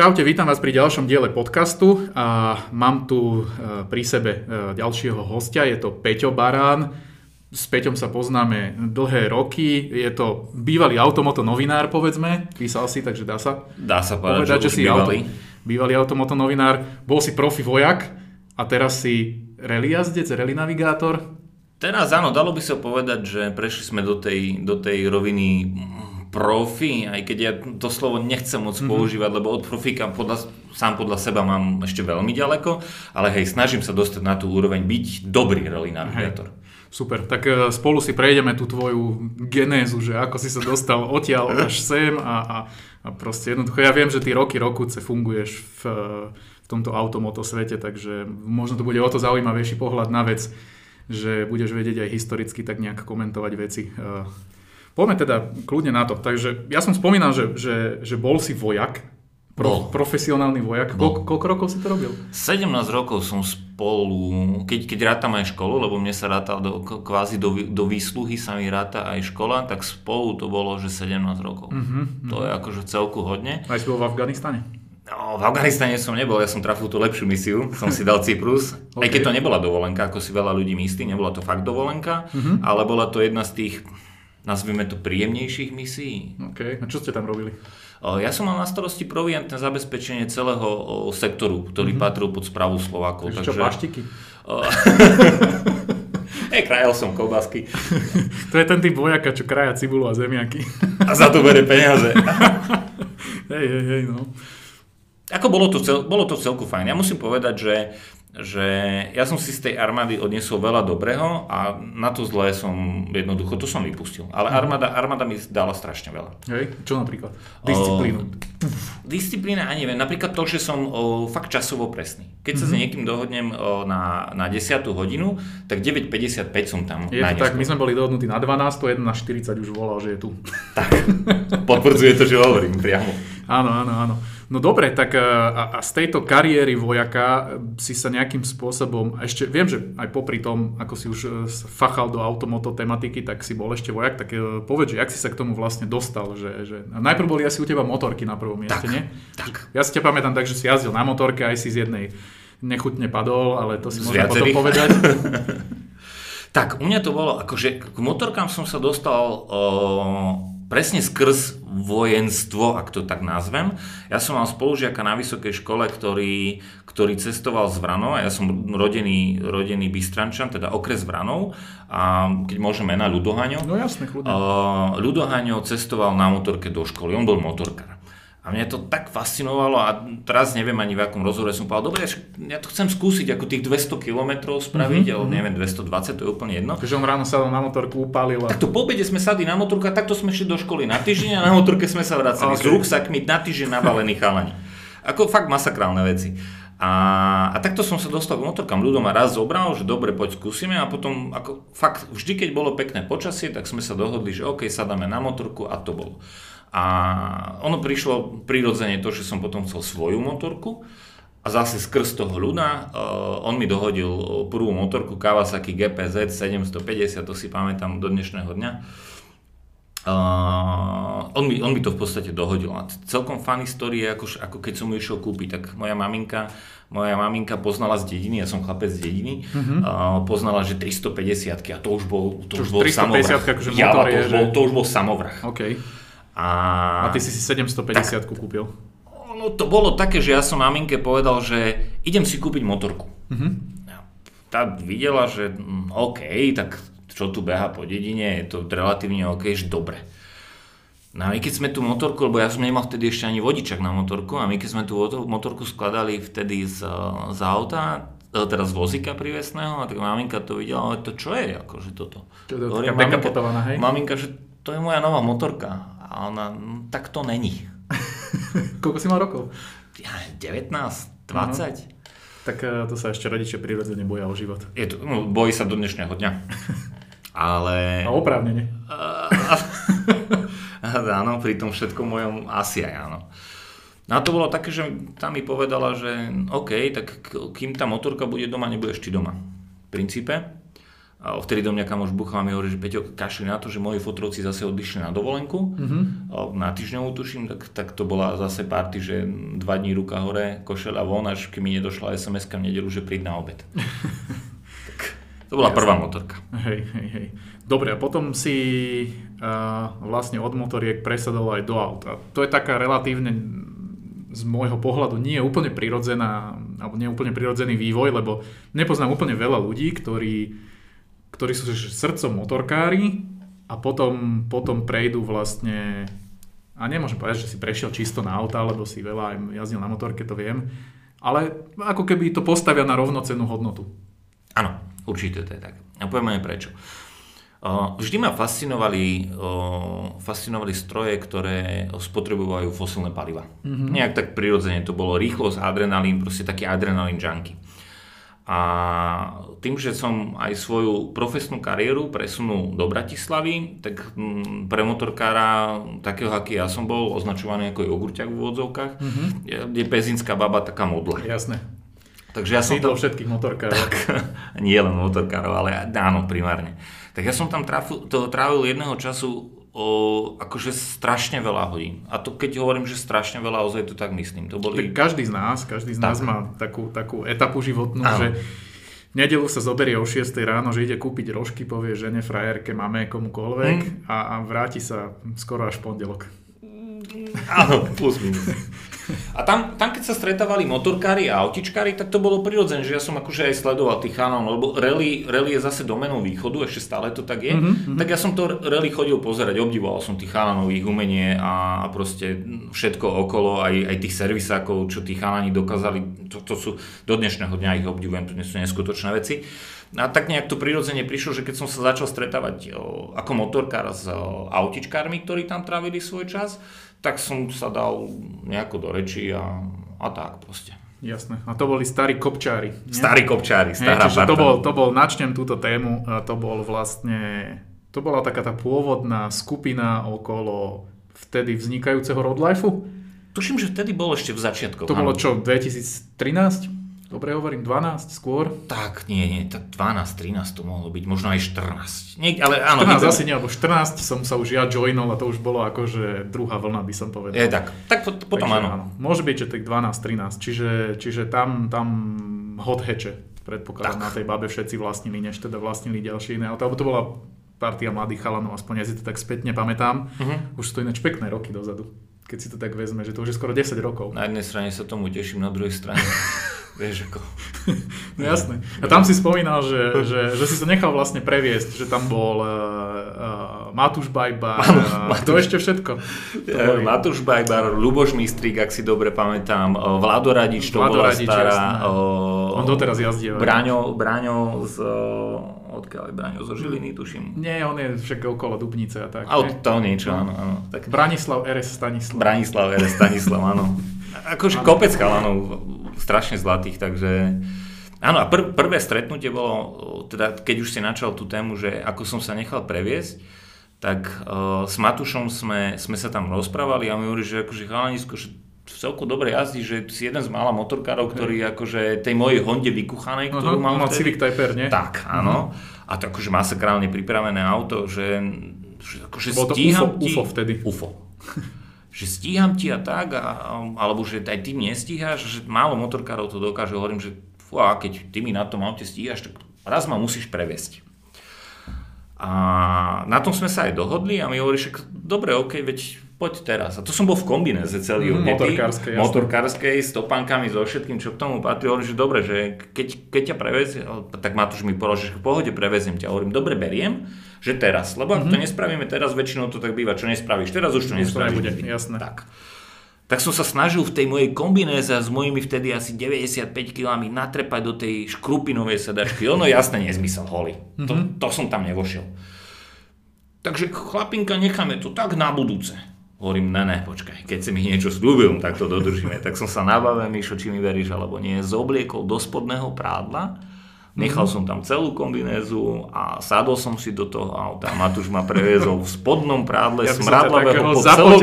Čaute, vítam vás pri ďalšom diele podcastu a mám tu e, pri sebe e, ďalšieho hostia, je to Peťo Barán. S Peťom sa poznáme dlhé roky, je to bývalý automoto novinár, povedzme, písal si, takže dá sa Dá sa povedať, že, že už si bývalý. Auto, bývalý automoto novinár, bol si profi vojak a teraz si rally jazdec, rally navigátor. Teraz áno, dalo by sa povedať, že prešli sme do tej, do tej roviny profi, aj keď ja to slovo nechcem moc mm-hmm. používať, lebo od profíka podľa, sám podľa seba mám ešte veľmi ďaleko, ale hej, snažím sa dostať na tú úroveň byť dobrý rally navigátor. Super, tak e, spolu si prejdeme tú tvoju genézu, že ako si sa dostal odtiaľ až sem a, a, a proste jednoducho, ja viem, že ty roky, rokuce funguješ v, v tomto automoto svete, takže možno to bude o to zaujímavejší pohľad na vec, že budeš vedieť aj historicky tak nejak komentovať veci. Poďme teda kľudne na to. Takže ja som spomínal, že, že, že bol si vojak, pro, Bol. profesionálny vojak. Koľko, koľko rokov si to robil? 17 rokov som spolu, keď, keď rátam aj školu, lebo mne sa ráta do, kvázi do, do výsluhy sa mi ráta aj škola, tak spolu to bolo, že 17 rokov. Mhm, To je akože celku hodne. Aj si bol v Afganistane? No, v Afganistane som nebol, ja som trafil tú lepšiu misiu, som si dal Cyprus. Aj Ok. keď to nebola dovolenka, ako si veľa ľudí myslí, nebola to fakt dovolenka, Mhm. ale bola to jedna z tých, nazvime to, príjemnejších misií. OK. A čo ste tam robili? Ja som mal na starosti proviantné zabezpečenie celého sektoru, ktorý patril pod správu Slovákov. Takže čo, paštiky? Hej, krajal som kolbásky To je ten typ vojaka, čo kraja cibulu a zemiaky. a za to bere peniaze. hej, hej, hej, no. Ako bolo to, cel, bolo to celku fajn. Ja musím povedať, že, že ja som si z tej armády odniesol veľa dobrého a na to zlé som jednoducho, to som vypustil. Ale armáda, armáda mi dala strašne veľa. Hej, čo napríklad? Disciplínu. Disciplína, ani neviem, napríklad to, že som o, fakt časovo presný. Keď sa s niekým dohodnem o, na, na 10 hodinu, tak 9.55 som tam Je to tak, my sme boli dohodnutí na 12, jeden na 40 už volal, že je tu. Tak, potvrdzuje to, že hovorím priamo. Áno, áno, áno. No dobre, tak e, a, a z tejto kariéry vojaka si sa nejakým spôsobom, ešte viem, že aj popri tom, ako si už e, sa fachal do automoto tematiky, tak si bol ešte vojak, tak e, povedz, že jak si sa k tomu vlastne dostal, že, že najprv boli asi u teba motorky na prvom mieste, Tak, nie? tak. Ja si ťa pamätám tak, že si jazdil na motorke, aj si z jednej nechutne padol, ale to si môžem potom povedať. Tak, u mňa to bolo, akože k motorkám som sa dostal o, presne skrz vojenstvo, ak to tak nazvem. Ja som mal spolužiaka na vysokej škole, ktorý, ktorý cestoval z Vranov a ja som rodený, rodený Bystrančan, teda okres Vranov. A keď môžeme na Ľudohaňo. No jasne, kľudne. Uh, Ľudohaňo cestoval na motorke do školy, on bol motorkár. A mňa to tak fascinovalo a teraz neviem ani v akom rozhovore som povedal, dobre, ja to chcem skúsiť ako tých 200 km spraviť, mm-hmm. alebo neviem, 220, to je úplne jedno. Takže on ráno sadol na motorku, upálil a... Takto po obede sme sadli na motorku a takto sme šli do školy na týždeň a na motorke sme sa vracali Ok. s ruksakmi na týždeň nabalení chalani. Ako fakt masakrálne veci. A, a takto som sa dostal k motorkám. Ľudo ma raz zobral, že dobre, poď skúsime a potom ako fakt vždy, keď bolo pekné počasie, tak sme sa dohodli, že OK, sadáme na motorku a to bolo. A ono prišlo prirodzene to, že som potom chcel svoju motorku a zase skrz toho ľuda uh, on mi dohodil uh, prvú motorku Kawasaki GPZ 750, to si pamätám do dnešného dňa. Uh, on, mi, on mi to v podstate dohodil. A celkom funny story je, ako, ako keď som ju išiel kúpiť, tak moja maminka, moja maminka poznala z dediny, ja som chlapec z dediny, uh-huh. uh, poznala, že 350 a to už bol, to už bol 350 samovrah. akože Ja, to, je, už bol, že- to už bol samovrah. OK. A, A ty si si 750 kúpil. No to bolo také, že ja som maminke povedal, že idem si kúpiť motorku. Mhm. A Tá videla, že mm, OK, tak čo tu beha po dedine, je to relatívne OK, že dobre. No a my keď sme tú motorku, lebo ja som nemal vtedy ešte ani vodičak na motorku, a my keď sme tú motor- motorku skladali vtedy z, z auta, e, teda z vozíka prívesného, a tak maminka to videla, ale to čo je, akože toto? To je taká hej? Maminka, že to je moja nová motorka. A ona, "Mm, tak to není. Koľko si mal rokov? Ja, 19, 20. Tak eh, to sa ešte rodičia prirodzene boja o život. Je to, no, bojí sa do dnešného dňa. Ale... A oprávnene. áno, pri tom všetkom mojom asi aj áno. No a to bolo také, že tam mi povedala, že OK, tak kým tá motorka bude doma, nebudeš ty doma. V princípe. A vtedy do mňa kamoš buchal a mi hovorí, že Peťo, kašli na to, že moji fotrovci zase odišli na dovolenku, mm-hmm. na týždňovú tuším, tak, tak to bola zase party, že dva dní ruka hore, košeľa von, až keď mi nedošla sms v nedelu, že príď na obed. tak, to bola Jasne. prvá motorka. Hej, hej, hej. Dobre, a potom si uh, vlastne od motoriek presadol aj do auta. To je taká relatívne z môjho pohľadu nie je úplne prirodzená, alebo nie je úplne prirodzený vývoj, lebo nepoznám úplne veľa ľudí, ktorí ktorí sú srdcom motorkári a potom, potom prejdú vlastne, a nemôžem povedať, že si prešiel čisto na auta, lebo si veľa aj jazdil na motorke, to viem, ale ako keby to postavia na rovnocenú hodnotu. Áno, určite to je tak. A poviem aj prečo. Vždy ma fascinovali, fascinovali stroje, ktoré spotrebujú fosilné paliva. Mm-hmm. Nejak tak prirodzene to bolo rýchlosť, adrenalín, proste taký adrenalín junkie. A tým, že som aj svoju profesnú kariéru presunul do Bratislavy, tak mm, pre motorkára, takého, aký ja som bol, označovaný ako jogurťak v úvodzovkách, mm-hmm. je pezinská baba taká modla. Jasné. Takže ja som tam... všetkých motorkárov. Tak, nie len motorkárov, ale áno, primárne. Tak ja som tam trafil, to trávil jedného času o, akože strašne veľa hodín. A to keď hovorím, že strašne veľa, ozaj to tak myslím. To boli... Tak každý z nás, každý z tak. nás má takú, takú etapu životnú, Áno. že v nedelu sa zoberie o 6 ráno, že ide kúpiť rožky, povie žene, frajerke, máme komukoľvek mm. a, a vráti sa skoro až pondelok. Áno, plus minus. A tam, tam keď sa stretávali motorkári a autičkári, tak to bolo prirodzené, že ja som akože aj sledoval tých chalanov, lebo rally, rally je zase domenou východu, ešte stále to tak je. Mm-hmm. Tak ja som to rally chodil pozerať, obdivoval som tých chalanov, ich umenie a, a proste všetko okolo, aj, aj tých servisákov, čo tí chalani dokázali, to, to sú do dnešného dňa ich obdivujem, to nie sú neskutočné veci. A tak nejak to prirodzene prišlo, že keď som sa začal stretávať o, ako motorkár s o, autičkármi, ktorí tam trávili svoj čas, tak som sa dal nejako do reči a, a tak proste. Jasné. A to boli starí kopčári. Nie? Starí kopčári, stará Nie, to bol, to bol, načnem túto tému, to bol vlastne, to bola taká tá pôvodná skupina okolo vtedy vznikajúceho Rodlifeu. Tuším, že vtedy bol ešte v začiatku. To bolo čo, 2013? Dobre hovorím, 12 skôr? Tak, nie, nie, tak 12, 13 to mohlo byť, možno aj 14. Nie, ale áno, 14 asi nie, alebo 14 som sa už ja joinol a to už bolo akože druhá vlna, by som povedal. Je tak, tak potom Takže, áno. áno. Môže byť, že tak 12, 13, čiže, čiže tam, tam hot heče, predpokladám, tak. na tej babe všetci vlastnili, než teda vlastnili ďalšie iné auto, alebo to bola partia mladých chalanov, aspoň ja si to tak spätne pamätám. Uh-huh. Už sú to ináč pekné roky dozadu, keď si to tak vezme, že to už je skoro 10 rokov. Na jednej strane sa tomu teším, na druhej strane Vieš ako. no jasné. A tam si spomínal, že, že, že si sa nechal vlastne previesť, že tam bol uh, uh, Matúš Bajbar, uh, to ešte všetko. Ja, Matúš Bajbar, Luboš Mistrík, ak si dobre pamätám, Vlado Radič, to Vlado bola Radič, stará. Uh, on doteraz jazdí. Braňo, Braňo z... Uh, odkiaľ je Braňo? Zo Žiliny, tuším. Nie, on je však okolo Dubnice a tak. A od toho niečo, áno. áno. Tak... Branislav RS Stanislav. Branislav RS Stanislav, áno. Akože kopec chalanov strašne zlatých, takže... Áno, a pr- prvé stretnutie bolo, teda keď už si načal tú tému, že ako som sa nechal previesť, tak uh, s Matušom sme, sme sa tam rozprávali a mi hovorí, že akože chalanisko, že celku dobre jazdí, že si jeden z mála motorkárov, ktorý akože tej mojej Honde vykuchanej, ktorú uh-huh, mám mal Civic Type R, nie? Tak, áno. Uh-huh. A to akože masakrálne pripravené auto, že, že akože Bolo to stíham UFO, ti... UFO vtedy. UFO. že stíham ti a tak, a, alebo že aj ty nestíhaš, že málo motorkárov to dokáže, hovorím, že fú, a keď ty mi na tom aute stíhaš, tak raz ma musíš previesť. A na tom sme sa aj dohodli a mi hovorí, že dobre, ok, veď poď teraz. A to som bol v kombinéze celý mm, motorkárskej, motorkárskej, s topánkami, so všetkým, čo k tomu patrí. Hovorím, že dobre, že keď, keď ťa prevezie, tak Matúš mi povedal, že v pohode preveziem ťa. Hovorím, dobre, beriem, že teraz. Lebo ak mm-hmm. to mhm. nespravíme teraz, väčšinou to tak býva, čo nespravíš teraz, už to nespravíš. To nebude, jasné. Tak. Tak som sa snažil v tej mojej kombinéze s mojimi vtedy asi 95 kg natrepať do tej škrupinovej sedačky. Ono jasné nezmysel, holy. Mm-hmm. To, to som tam nevošiel. Takže chlapinka, necháme to tak na budúce. Hovorím, ne, ne, počkaj, keď si mi niečo slúbil, tak to dodržíme. tak som sa nabavil, Mišo, či mi veríš alebo nie, zobliekol do spodného prádla Nechal som tam celú kombinézu a sadol som si do toho auta Matúš ma previezol v spodnom prádle Ja smradlavého po celom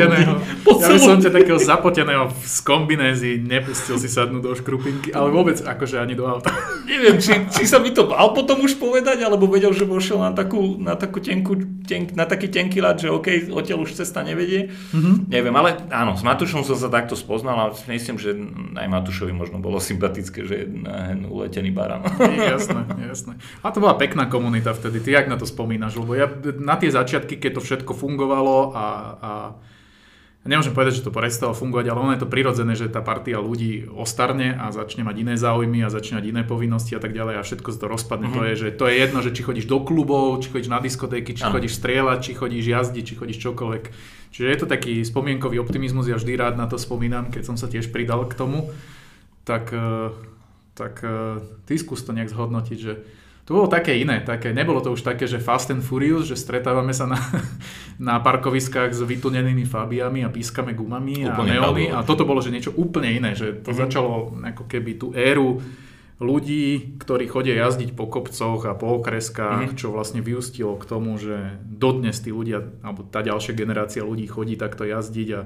po ja by som ťa takého zapoteného z kombinézy nepustil si sadnúť do škrupinky, ale vôbec akože ani do auta. Neviem, či, či sa mi to mal potom už povedať, alebo vedel, že vošiel na takú, na takú tenku, ten, na taký tenký ľad, že OK, odtiaľ už cesta nevedie. Mm-hmm. Neviem, ale áno, s Matúšom som sa takto spoznal a myslím, že aj Matúšovi možno bolo sympatické, že je uletený barán. Jasné, jasné. A to bola pekná komunita vtedy. Ty jak na to spomínaš? Lebo ja na tie začiatky, keď to všetko fungovalo a, a nemôžem povedať, že to prestalo fungovať, ale ono je to prirodzené, že tá partia ľudí ostarne a začne mať iné záujmy a začne mať iné povinnosti a tak ďalej a všetko sa to rozpadne. Mm-hmm. To, je, že, to je jedno, že či chodíš do klubov, či chodíš na diskotéky, či Áno. chodíš strieľať, či chodíš jazdiť, či chodíš čokoľvek. Čiže je to taký spomienkový optimizmus, ja vždy rád na to spomínam, keď som sa tiež pridal k tomu. Tak, eh, tak eh, ty skús to nejak zhodnotiť, že to bolo také iné, také, nebolo to už také, že Fast and Furious, že stretávame sa na, na parkoviskách s vytunenými Fabiami a pískame gumami Úplne a pravdu. A toto bolo, že niečo úplne iné, že to Mhm. začalo ako keby tú éru ľudí, ktorí chodia jazdiť po kopcoch a po okreskách, Mhm. čo vlastne vyústilo k tomu, že dodnes tí ľudia, alebo tá ďalšia generácia ľudí chodí takto jazdiť a,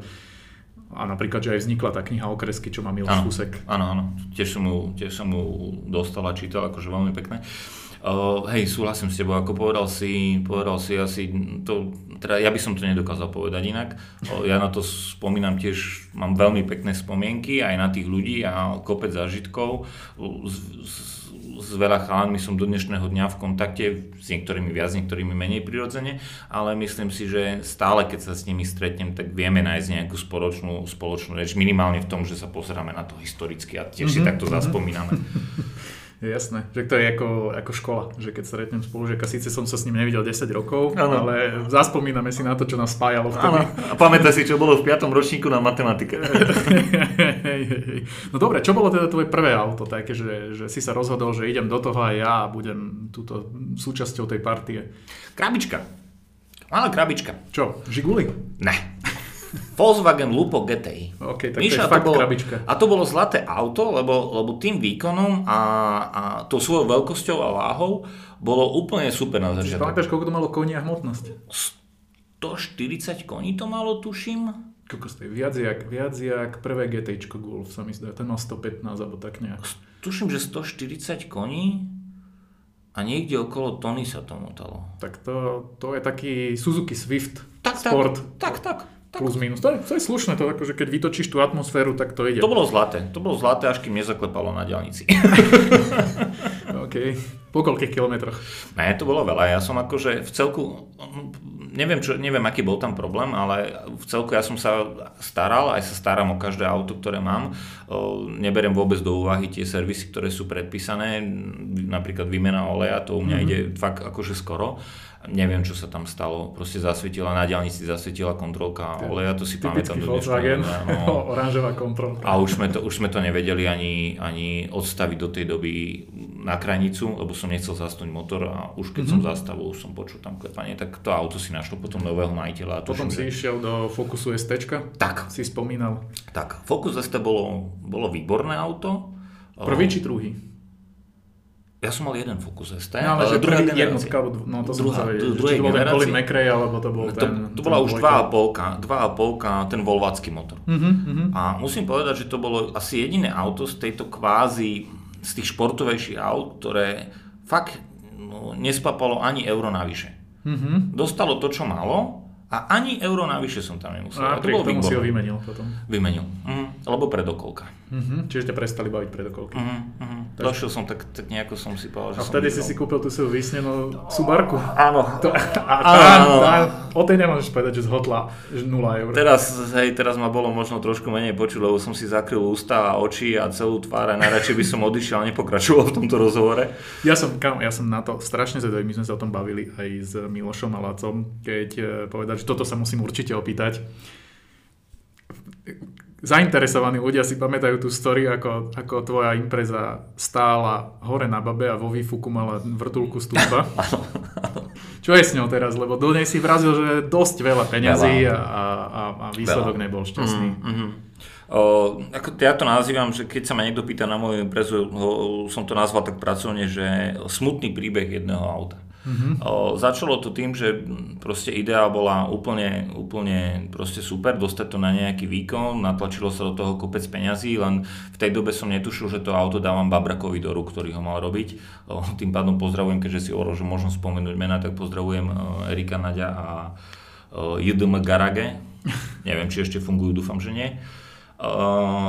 a napríklad, že aj vznikla tá kniha Okresky, čo má Miloš. Fusek. Áno, áno, tiež som ju, tiež som ju dostal a čítal, akože veľmi pekné. Uh, hej, súhlasím s tebou, ako povedal si, povedal si asi, to, teda ja by som to nedokázal povedať inak. Uh, ja na to spomínam tiež, mám veľmi pekné spomienky aj na tých ľudí a kopec zážitkov. Uh, S, s, s veľa chalanmi som do dnešného dňa v kontakte, s niektorými viac, niektorými menej prirodzene, ale myslím si, že stále keď sa s nimi stretnem, tak vieme nájsť nejakú spoločnú, spoločnú reč, minimálne v tom, že sa pozeráme na to historicky a tiež si Mhm, takto zaspomíname. Jasné, že to je ako, ako škola, že keď stretnem spolužiaka, síce som sa s ním nevidel 10 rokov, Áno. ale zaspomíname si na to, čo nás spájalo vtedy. a pamätaj si, čo bolo v 5. ročníku na matematike. No dobre, čo bolo teda tvoje prvé auto také, že, že si sa rozhodol, že idem do toho aj ja a budem túto súčasťou tej partie. Krabička. Malá krabička. Čo, Žiguli? Ne. Volkswagen Lupo GTI. OK, tak Míša, to je fakt bolo, krabička. A to bolo zlaté auto, lebo, lebo tým výkonom a, a tou svojou veľkosťou a váhou bolo úplne super na začiatok. pamätáš, koľko to malo koní a hmotnosť? 140 koní to malo, tuším. Koľko stojí? Viac jak, viac jak prvé GTIčko Golf sa mi zdá. Ten mal 115 alebo tak nejak. Tuším, že 140 koní a niekde okolo tony sa to motalo. Tak to, to je taký Suzuki Swift Tak, Sport. tak, tak, tak. Tak. Plus minus. To je, to je slušné, to akože keď vytočíš tú atmosféru, tak to ide. To bolo zlaté. To bolo zlaté, až kým nezaklepalo na diálnici. OK. Po koľkých kilometroch? Ne, to bolo veľa. Ja som akože v celku, neviem, čo, neviem, aký bol tam problém, ale v celku ja som sa staral, aj sa starám o každé auto, ktoré mám. Neberiem vôbec do úvahy tie servisy, ktoré sú predpísané, napríklad výmena oleja, to u mňa mm-hmm. ide fakt akože skoro. Neviem, čo sa tam stalo. Proste zasvietila na diálnici, zasvietila kontrolka oleja, to si pamätám do Volkswagen, no. oranžová kontrolka. A už sme, to, už sme to nevedeli ani, ani odstaviť do tej doby na krajnicu, lebo som nechcel zasnúť motor a už keď mm-hmm. som zastavil, už som počul tam klepanie, tak to auto si našlo potom nového majiteľa. A Potom tuším, si že- išiel do Focusu ST, Tak, si spomínal. tak. Focus ST bolo, bolo výborné auto. Prvý či druhý? Ja som mal jeden Focus ST, No, ale že druhá generácia. jednotka, no to som Druhá- sa vedel. d- Či druhej to bol ten. Colin McRae, alebo to bol To, ten... to ten bola už dvojka. 2,5, 2,5 ten volvácky motor. Mhm. A musím povedať, že to bolo asi jediné auto z tejto kvázi, z tých športovejších aut, ktoré fakt no, nespapalo ani euro navyše. Mhm. Dostalo to, čo malo a ani euro navyše som tam nemusel. A A to napriek bolo tomu si ho vymenil potom. Vymenil. Mhm. Lebo predokolka. Mhm. Čiže ťa prestali baviť predokolky. Mhm. Mhm. Došiel som, tak, tak nejako som si povedal, A že som vtedy si vybral. si kúpil tú svoju vysnenú Subarku. Áno. To, a tá, Áno. tá, o tej nemôžeš povedať, že zhodla 0 eur. Teraz, hej, teraz ma bolo možno trošku menej počuť, lebo som si zakryl ústa a oči a celú tvár a najradšej by som odišiel a nepokračoval v tomto rozhovore. Ja som, kam, ja som na to strašne zvedavý, my sme sa o tom bavili aj s Milošom a Lacom, keď eh, povedali, že toto sa musím určite opýtať. Zainteresovaní ľudia si pamätajú tú story, ako, ako tvoja impreza stála hore na babe a vo výfuku mala vrtulku stúpa. Čo je s ňou teraz? Lebo do nej si vrazil, že dosť veľa peňazí a, a, a výsledok Veľa. nebol šťastný. Mhm. O, ako ja to nazývam, že keď sa ma niekto pýta na moju imprezu, ho, som to nazval tak pracovne, že smutný príbeh jedného auta. Mm-hmm. O, začalo to tým, že proste idea bola úplne, úplne proste super, dostať to na nejaký výkon, natlačilo sa do toho kopec peňazí, len v tej dobe som netušil, že to auto dávam Babrakovi do rúk, ktorý ho mal robiť. O, tým pádom pozdravujem, keďže si hovoril, že môžem spomenúť mena, tak pozdravujem Erika Naďa a JDM Garage. Neviem, či ešte fungujú, dúfam, že nie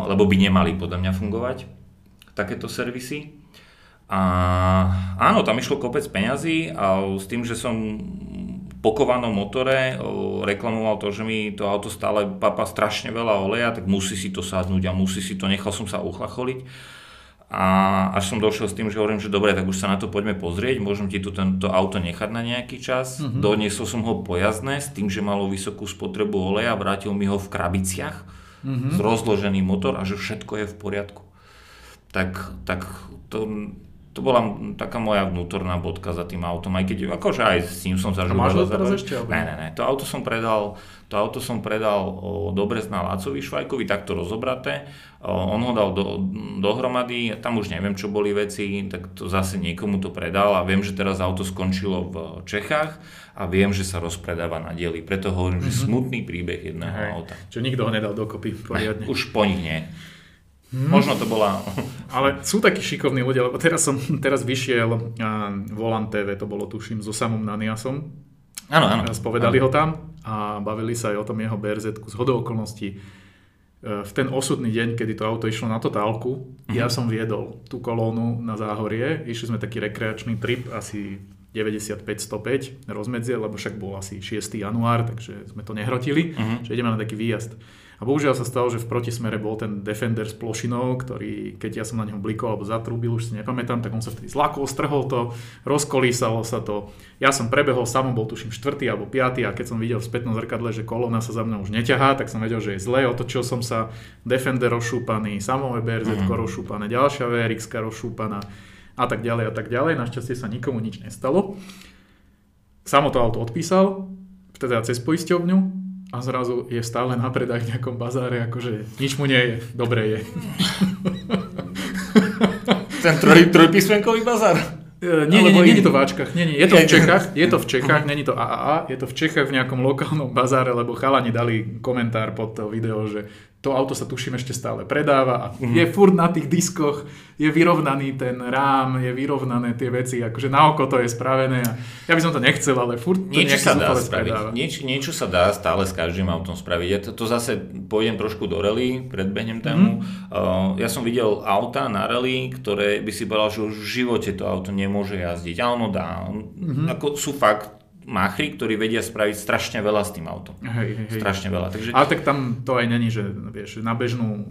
lebo by nemali podľa mňa fungovať takéto servisy. A áno, tam išlo kopec peňazí a s tým, že som po kovanom motore reklamoval to, že mi to auto stále papa strašne veľa oleja, tak musí si to sadnúť a musí si to, nechal som sa uchlacholiť. A až som došiel s tým, že hovorím, že dobre, tak už sa na to poďme pozrieť, môžem ti tu tento auto nechať na nejaký čas. Mm-hmm. Doniesol som ho pojazdné s tým, že malo vysokú spotrebu oleja, vrátil mi ho v krabiciach mm-hmm. rozložený motor a že všetko je v poriadku. Tak, tak to, to bola taká moja vnútorná bodka za tým autom, aj keď akože aj s ním som sa A máš teraz ešte? Ne, ne, ne, to auto som predal, to auto som predal o, do Brezna Lácovi Švajkovi, takto rozobraté. O, on ho dal do, dohromady, tam už neviem, čo boli veci, tak to zase niekomu to predal a viem, že teraz auto skončilo v Čechách a viem, že sa rozpredáva na diely. Preto hovorím, mm-hmm. že mhm. smutný príbeh jedného Hej. auta. Čo nikto ho nedal dokopy poriadne. Ne, už po nich nie. Hmm. Možno to bola... Ale sú takí šikovní ľudia, lebo teraz som teraz vyšiel uh, Volant TV, to bolo tuším so samom Naniasom. Áno, áno. Spovedali áno. ho tam a bavili sa aj o tom jeho BRZ z hodou okolností. v ten osudný deň, kedy to auto išlo na totálku, uh-huh. ja som viedol tú kolónu na Záhorie, išli sme taký rekreačný trip, asi 95-105 rozmedzie, lebo však bol asi 6. január, takže sme to nehrotili, uh-huh. že ideme na taký výjazd. A bohužiaľ sa stalo, že v protismere bol ten Defender s plošinou, ktorý, keď ja som na neho blikol alebo zatrúbil, už si nepamätám, tak on sa vtedy zlakol, strhol to, rozkolísalo sa to. Ja som prebehol, sám bol tuším 4. alebo 5. a keď som videl v spätnom zrkadle, že kolona sa za mňa už neťahá, tak som vedel, že je zle, otočil som sa, Defender rozšúpaný, samové BRZ uh-huh. rozšúpané, ďalšia VRX rozšúpaná a tak ďalej a tak ďalej. Našťastie sa nikomu nič nestalo. Samo to auto odpísal, teda cez poisťovňu, a zrazu je stále na predaj v nejakom bazáre, akože nič mu nie je, dobre je. Ten troj, trojpísmenkový bazár? Uh, nie, nie, nie, nie, je to v Ačkách, nie, nie, je to v Čechách, je to v Čechách, není to AAA, je to v Čechách v nejakom lokálnom bazáre, lebo chalani dali komentár pod to video, že to auto sa tuším ešte stále predáva a mm-hmm. je furt na tých diskoch, je vyrovnaný ten rám, je vyrovnané tie veci, akože na oko to je spravené a ja by som to nechcel, ale furt to niečo sa dá spraviť. Nieč, niečo sa dá stále s každým autom spraviť. Ja to, to zase pôjdem trošku do rally, predbehnem tému. Mm-hmm. Uh, ja som videl auta na rally, ktoré by si povedal, že už v živote to auto nemôže jazdiť. A ono dá. Mm-hmm. Ako sú fakt máchry, ktorí vedia spraviť strašne veľa s tým autom. Hej, hej. Strašne veľa. Takže... Ale tak tam to aj není, že vieš, na bežnú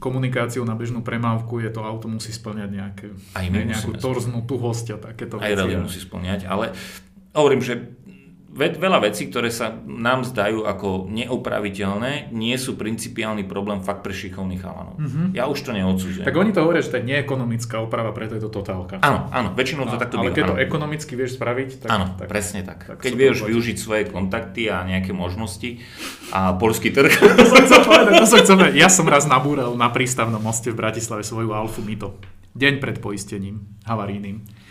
komunikáciu, na bežnú premávku je to auto musí splňať nejaké, aj my nejakú torznú tuhosť a takéto aj veci. Aj musí splňať, ale hovorím, že veľa vecí, ktoré sa nám zdajú ako neopraviteľné, nie sú principiálny problém fakt pre šikovných chalanov. Mm-hmm. Ja už to neodsúžujem. Tak oni to hovoria, že to je neekonomická oprava, preto je to totálka. Áno, áno, väčšinou to takto Ale býva. keď to ekonomicky vieš spraviť, tak... Áno, tak, presne tak. tak keď vieš využiť svoje kontakty a nejaké možnosti a polský trh. to som chcel povedať, to som chcel povedať. Ja som raz nabúral na prístavnom moste v Bratislave svoju Alfu Mito. Deň pred poistením havarijným.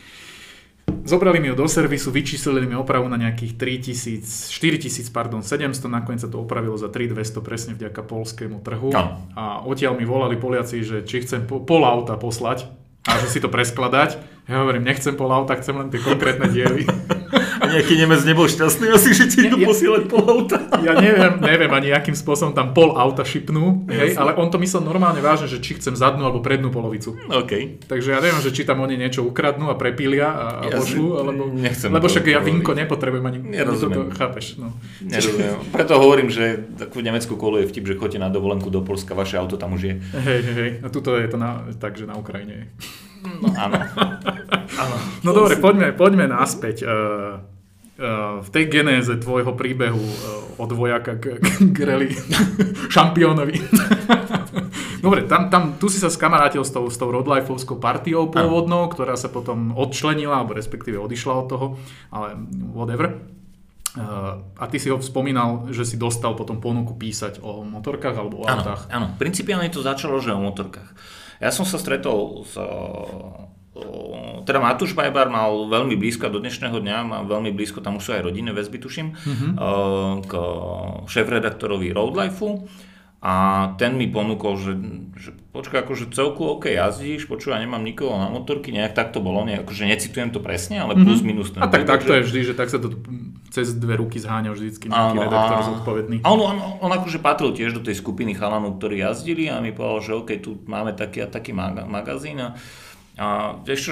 Zobrali mi ho do servisu, vyčíslili mi opravu na nejakých 3000, 4000, pardon, 700, nakoniec sa to opravilo za 3200 presne vďaka polskému trhu. No. A odtiaľ mi volali Poliaci, že či chcem pol auta poslať a že si to preskladať. Ja hovorím, nechcem pol auta, chcem len tie konkrétne diely. A nejaký Nemec nebol šťastný asi, že ti idú ja, posielať pol auta. Ja neviem, neviem ani akým spôsobom tam pol auta šipnú, hej, ale on to myslel normálne vážne, že či chcem zadnú alebo prednú polovicu. OK. Takže ja neviem, že či tam oni niečo ukradnú a prepília a, a ja pošlú, alebo... Nechcem lebo však ja vinko nepotrebujem ani... Nerozumiem. To, chápeš, no. Nerozumiem. Preto hovorím, že takú nemeckú kolu je vtip, že chodíte na dovolenku do Polska, vaše auto tam už je. Hej, hej. A tuto je to na, tak, že na Ukrajine je. No áno. áno. No dobre, poďme, poďme naspäť. Uh, v tej genéze tvojho príbehu od vojaka k, k rally šampiónovi. Dobre, tam, tam, tu si sa skamarátil s tou, s tou Rodlifeovskou partiou pôvodnou, ktorá sa potom odčlenila, alebo respektíve odišla od toho, ale whatever. a ty si ho spomínal, že si dostal potom ponuku písať o motorkách alebo o áno, autách. Áno, principiálne to začalo, že o motorkách. Ja som sa stretol s teda Matúš Bajbar mal veľmi blízko do dnešného dňa, má veľmi blízko, tam už sú aj rodinné väzby, tuším, mm-hmm. k šéf-redaktorovi Roadlifeu a ten mi ponúkol, že, že počkaj, akože celku OK jazdíš, počúva, nemám nikoho na motorky, nejak tak to bolo, ne, akože necitujem to presne, ale mm-hmm. plus minus ten. A tak, tak to je vždy, že tak sa to cez dve ruky zháňa vždycky nejaký áno, redaktor a, zodpovedný. On, on, on akože patril tiež do tej skupiny chalanov, ktorí jazdili a mi povedal, že OK, tu máme taký a taký magazín a a vieš čo,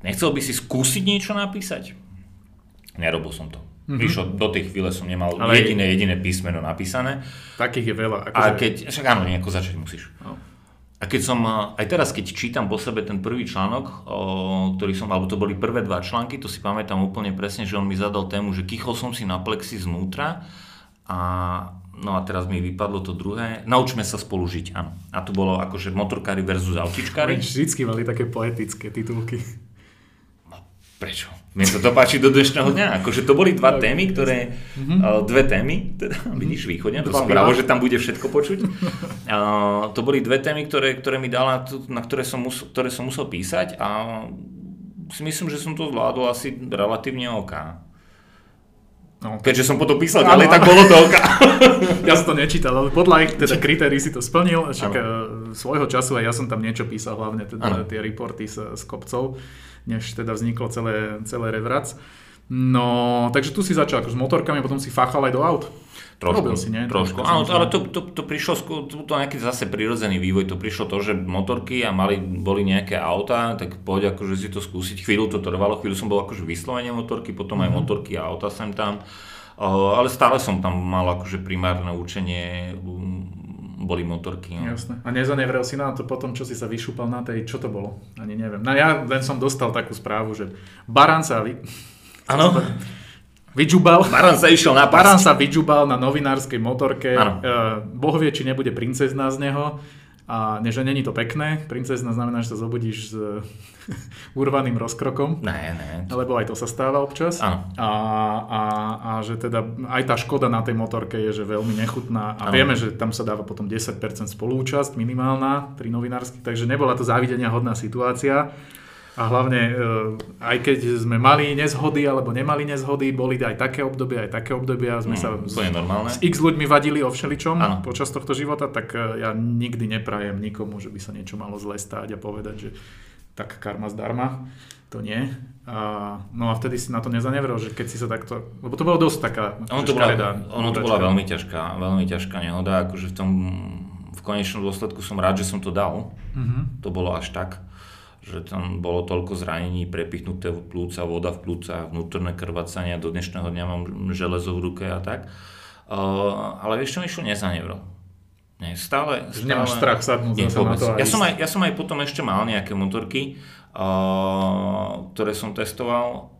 nechcel by si skúsiť niečo napísať? Nerobil som to. Mm-hmm. Prišlo, do tej chvíle som nemal Ale jediné, jediné písmeno napísané. Takých je veľa. Akože... A keď, však áno, nejako začať musíš. No. A keď som, aj teraz, keď čítam po sebe ten prvý článok, o, ktorý som, alebo to boli prvé dva články, to si pamätám úplne presne, že on mi zadal tému, že kýchol som si na plexi znútra a No a teraz mi vypadlo to druhé. Naučme sa spolu žiť, áno. A to bolo akože motorkári versus autičkári. Vždycky mali také poetické titulky. No, prečo? Mne sa to páči do dnešného dňa. Akože to boli dva témy, ktoré, mm-hmm. dve témy, teda mm-hmm. vidíš východne, to som bravo, že tam bude všetko počuť. Uh, to boli dve témy, ktoré, ktoré mi dala, na ktoré som, musel, ktoré som musel písať a si myslím, že som to zvládol asi relatívne OK. No. Keďže som potom písal ďalej, tak bolo to oka. ja som to nečítal, ale podľa ich teda kritérií si to splnil. Však ano. E, svojho času aj ja som tam niečo písal, hlavne teda ano. tie reporty z, z kopcov, než teda vzniklo celé, celé revrac. No, takže tu si začal ako s motorkami, potom si fachal aj do aut. Trošku, si, nie? trošku. Áno, ale to, to, to prišlo, to, to nejaký zase prirodzený vývoj, to prišlo to, že motorky a mali, boli nejaké auta, tak poď akože si to skúsiť, chvíľu to trvalo, chvíľu som bol akože vyslovene motorky, potom aj mm-hmm. motorky a auta sem tam, uh, ale stále som tam mal akože primárne učenie, boli motorky. No. Jasné. A nezanevrel si na to potom, čo si sa vyšúpal na tej, čo to bolo? Ani neviem. No ja len som dostal takú správu, že Baran sa vy... Áno. Vyčubal. Baran sa išiel na Baran sa vyčubal na novinárskej motorke. Uh, boh vie, či nebude princezná z neho. A ne, že není to pekné. Princezna znamená, že sa zobudíš s urvaným rozkrokom. Ne, ne. Lebo aj to sa stáva občas. A, a, a že teda aj tá škoda na tej motorke je, že veľmi nechutná. A ano. vieme, že tam sa dáva potom 10% spolúčasť minimálna pri novinárskych. Takže nebola to závidenia hodná situácia. A hlavne, e, aj keď sme mali nezhody alebo nemali nezhody, boli aj také obdobia, aj také obdobia, sme mm, sa s, s x ľuďmi vadili o všeličom ano. počas tohto života, tak e, ja nikdy neprajem nikomu, že by sa niečo malo zle stáť a povedať, že tak karma zdarma. To nie. A, no a vtedy si na to nezanevrel, že keď si sa takto... Lebo to bolo dosť taká... Ono to bola, ono to bola veľmi ťažká, veľmi ťažká nehoda, akože v tom v konečnom dôsledku som rád, že som to dal. Mm-hmm. To bolo až tak že tam bolo toľko zranení, prepichnuté plúca, voda v plúcach, vnútorné krvácania, do dnešného dňa mám železo v ruke a tak. Uh, ale vieš čo mi išlo nezanevrel. Nie, stále, stále... Nemáš strach sadnúť zase na to ja som, aj, ja som aj potom ešte mal nejaké motorky, uh, ktoré som testoval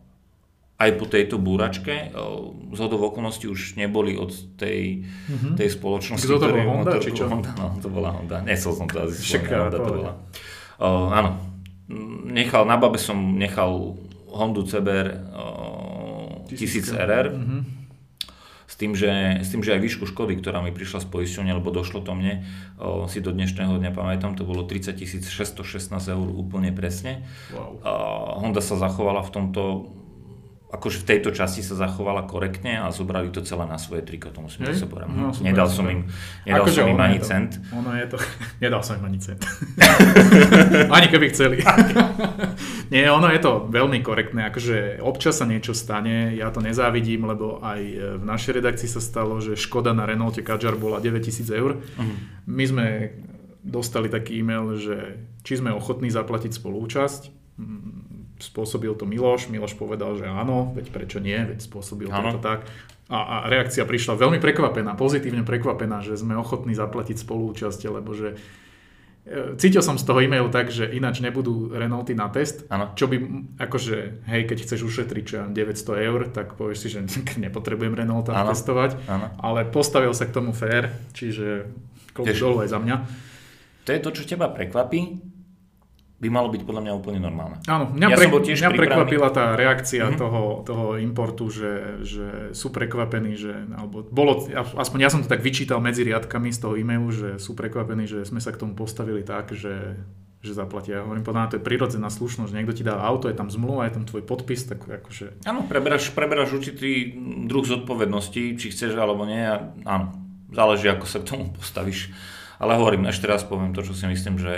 aj po tejto búračke. Uh, z hodov okolností už neboli od tej, mm-hmm. tej spoločnosti. Kto to bol Honda, či čo? Honda, no, to bola Honda. Nesol som to asi Honda to bola. Uh, áno, nechal, na babe som nechal Hondu CBR uh, 1000 RR. Mm-hmm. S tým, že, s tým, že aj výšku škody, ktorá mi prišla z poisťovne, lebo došlo to mne, o, si do dnešného dňa pamätám, to bolo 30 616 eur úplne presne. Wow. O, Honda sa zachovala v tomto akože v tejto časti sa zachovala korektne a zobrali to celé na svoje triko, to musím sa povedať. No, nedal som im, nedal akože som im ani to, cent. Ono je to, nedal som im ani cent. ani keby chceli. Nie, ono je to veľmi korektné, akože občas sa niečo stane, ja to nezávidím, lebo aj v našej redakcii sa stalo, že škoda na Renaulte Kadžar bola 9000 eur. Uh-huh. My sme dostali taký e-mail, že či sme ochotní zaplatiť spolúčasť spôsobil to Miloš, Miloš povedal, že áno, veď prečo nie, veď spôsobil to tak. A, a reakcia prišla veľmi prekvapená, pozitívne prekvapená, že sme ochotní zaplatiť spolúčasť, lebo že e, cítil som z toho e-mailu tak, že ináč nebudú Renaulty na test, ano. čo by, akože, hej, keď chceš ušetriť čo 900 eur, tak povieš si, že nepotrebujem Renaulta ano. testovať, ano. ale postavil sa k tomu fair, čiže koľko dolu aj za mňa. To je to, čo teba prekvapí, by malo byť podľa mňa úplne normálne. Áno, mňa, Ja pre, tiež mňa pripravený. prekvapila tá reakcia Mhm. mm-hmm. toho, toho importu, že, že sú prekvapení, že, alebo bolo, aspoň ja som to tak vyčítal medzi riadkami z toho e-mailu, že sú prekvapení, že sme sa k tomu postavili tak, že, že zaplatia. Ja hovorím, podľa mňa to je prirodzená slušnosť, niekto ti dá auto, je tam zmluva, je tam tvoj podpis, tak akože... Áno, preberáš, preberáš určitý druh zodpovednosti, či chceš alebo nie. A áno, záleží, ako sa k tomu postavíš. Ale hovorím, ešte raz poviem to, čo si myslím, že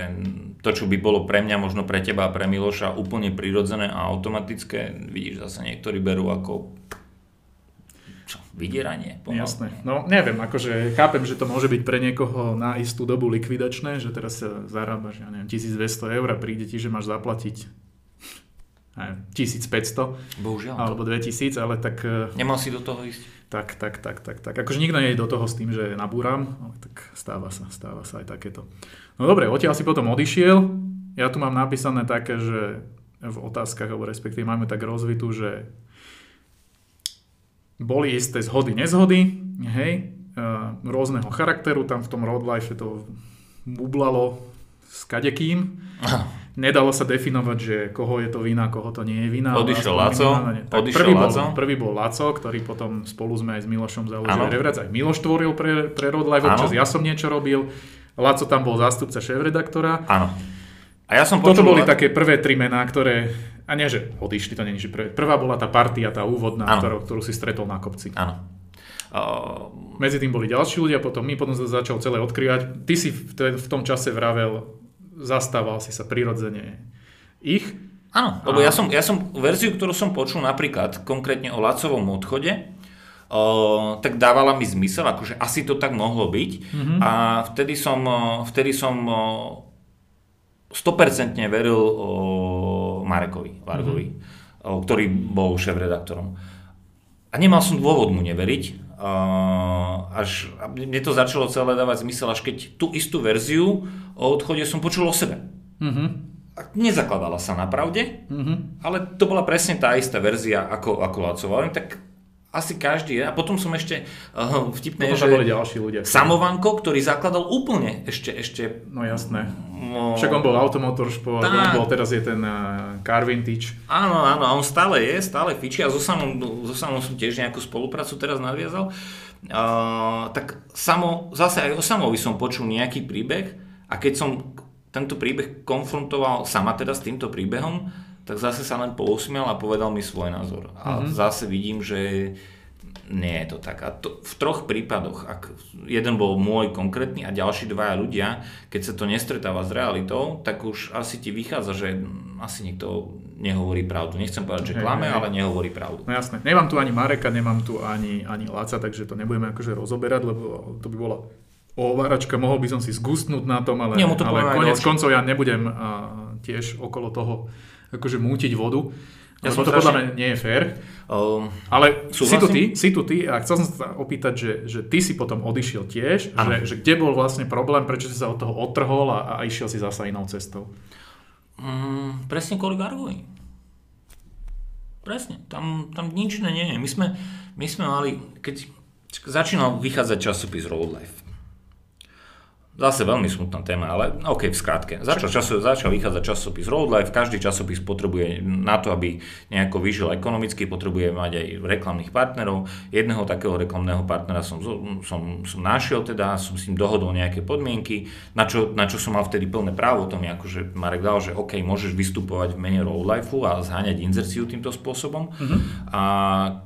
to, čo by bolo pre mňa, možno pre teba a pre Miloša úplne prirodzené a automatické, vidíš zase niektorí berú ako čo, vydieranie. pomaly. Jasné. No neviem, akože chápem, že to môže byť pre niekoho na istú dobu likvidačné, že teraz sa zarábaš, ja neviem, 1200 eur a príde ti, že máš zaplatiť neviem, 1500 Bohužiaľ. alebo 2000, ale tak, eh, Nemal si do toho ísť? Tak, tak, tak, tak, tak. Akože nikto nie je do toho s tým, že nabúram, ale tak stáva sa, stáva sa aj takéto. No dobre, odtiaľ si potom odišiel. Ja tu mám napísané také, že v otázkach, alebo respektíve máme tak rozvitú, že boli isté zhody, nezhody, hej, rôzneho charakteru, tam v tom road to bublalo s kadekým. Nedalo sa definovať, že koho je to vina, koho to nie je vina. Odišiel Laco, Tak odišiel prvý, bol, Laco. prvý bol Laco, ktorý potom spolu sme aj s Milošom založili Revrac. Aj Miloš tvoril pre, pre Road Life, občas ja som niečo robil. Laco tam bol zástupca šéf-redaktora. Áno. A ja som Toto počul... boli také prvé tri mená, ktoré, a nie, že odišli, to nie je, že prvé. Prvá bola tá partia, tá úvodná, ktorú, ktorú si stretol na kopci. Áno. Uh, Medzi tým boli ďalší ľudia, potom my potom sa začal celé odkrývať. Ty si v, te- v tom čase vravel, zastával si sa prirodzene ich. Áno, lebo ja som, ja som verziu, ktorú som počul napríklad konkrétne o Lacovom odchode, o, tak dávala mi zmysel, akože asi to tak mohlo byť. Mm-hmm. A vtedy som, vtedy som o, 100% veril o Marekovi Vargovi, mm-hmm. o, ktorý bol šéf-redaktorom. A nemal som dôvod mu neveriť. Až a mne to začalo celé dávať zmysel, až keď tú istú verziu o odchode som počul o sebe. A nezakladala sa na pravde, Mhm. ale to bola presne tá istá verzia ako, ako Lacová. Tak asi každý je. A potom som ešte uh, vtipné, Potom tam boli že ďalší ľudia. Samovanko, ktorý zakladal úplne ešte, ešte No jasné. no, Však on bol Automotorsport, on Tak. bol, teraz je ten uh, Car Vintage. Áno, áno, a on stále je, stále fičí a so samom, so samom som tiež nejakú spoluprácu teraz nadviazal. Uh, tak samo, zase aj o samovi som počul nejaký príbeh a keď som tento príbeh konfrontoval sama teda s týmto príbehom, tak zase sa len pousmiel a povedal mi svoj názor. A mm-hmm. zase vidím, že nie je to tak. A to, v troch prípadoch, ak jeden bol môj konkrétny a ďalší dvaja ľudia, keď sa to nestretáva s realitou, tak už asi ti vychádza, že asi niekto nehovorí pravdu. Nechcem povedať, že klame, ale nehovorí pravdu. No jasné. Nemám tu ani Mareka, nemám tu ani, ani Laca, takže to nebudeme akože rozoberať, lebo to by bola ováračka, mohol by som si zgustnúť na tom, ale, Nie, to ale konec koncov ja nebudem a, tiež okolo toho akože mútiť vodu. Ja som to podľa mňa nie je fér. Um, Ale si tu ty, si tu ty a chcel som sa opýtať, že, že ty si potom odišiel tiež, že, že kde bol vlastne problém, prečo si sa od toho odtrhol a, a išiel si zasa inou cestou. Mm, presne kvôli Gargovi. Presne, tam, tam nič iné nie je. My sme, my sme mali, keď začínal vychádzať časopis Road Life, Zase veľmi smutná téma, ale OK, v skratke. Začal, časo, začal vychádzať časopis Road Life, každý časopis potrebuje na to, aby nejako vyžil ekonomicky, potrebuje mať aj reklamných partnerov. Jedného takého reklamného partnera som, som, som našiel, teda som s ním dohodol nejaké podmienky, na čo, na čo som mal vtedy plné právo, to mi akože Marek dal, že OK, môžeš vystupovať v mene Road Lifeu a zháňať inzerciu týmto spôsobom. A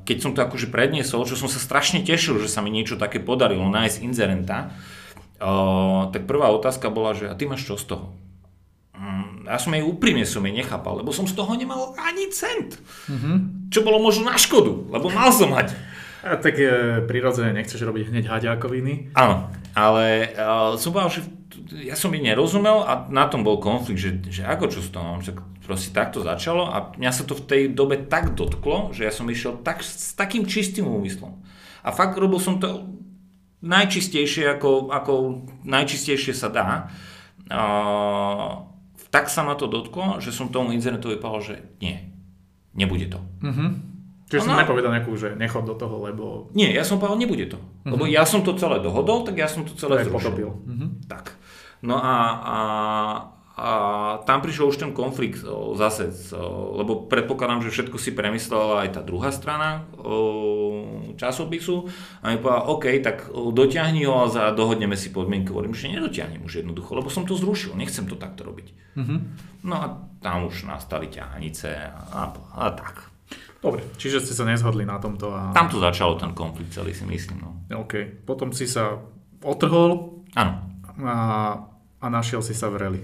keď som to akože predniesol, čo som sa strašne tešil, že sa mi niečo také podarilo, nájsť inzerenta, O, tak prvá otázka bola, že a ty máš čo z toho? Mm, Ja som jej úprimne som jej nechápal, lebo som z toho nemal ani cent. Čo bolo možno na škodu, lebo mal som mať. A tak e, prirodzene nechceš robiť hneď haďákoviny. Áno, ale uh, som povedal, že ja som jej nerozumel a na tom bol konflikt, že, že ako čo z toho mám, však proste takto začalo a mňa sa to v tej dobe tak dotklo, že ja som išiel tak, s takým čistým úmyslom. A fakt robil som to najčistejšie, ako, ako najčistejšie sa dá. Uh, tak sa ma to dotklo, že som tomu inzerentovi povedal, že nie, nebude to. Čiže som Áno. nepovedal nejakú, že nechod do toho, lebo Nie, ja som povedal, nebude to. Lebo ja som to celé dohodol, tak ja som to celé aj zrušil. potopil. Tak. No a, a, a tam prišiel už ten konflikt o, zase, o, lebo predpokladám, že všetko si premyslela aj tá druhá strana o, časopisu a mi povedal, OK, tak dotiahni ho a dohodneme si podmienky. Hovorím, že nedotiahnem už jednoducho, lebo som to zrušil, nechcem to takto robiť. Mm-hmm. No a tam už nastali ťahanice a, a tak. Dobre, čiže ste sa nezhodli na tomto. A... Tam tu začalo ten konflikt celý si myslím. No. OK, potom si sa otrhol. Áno. A, a našiel si sa v rally.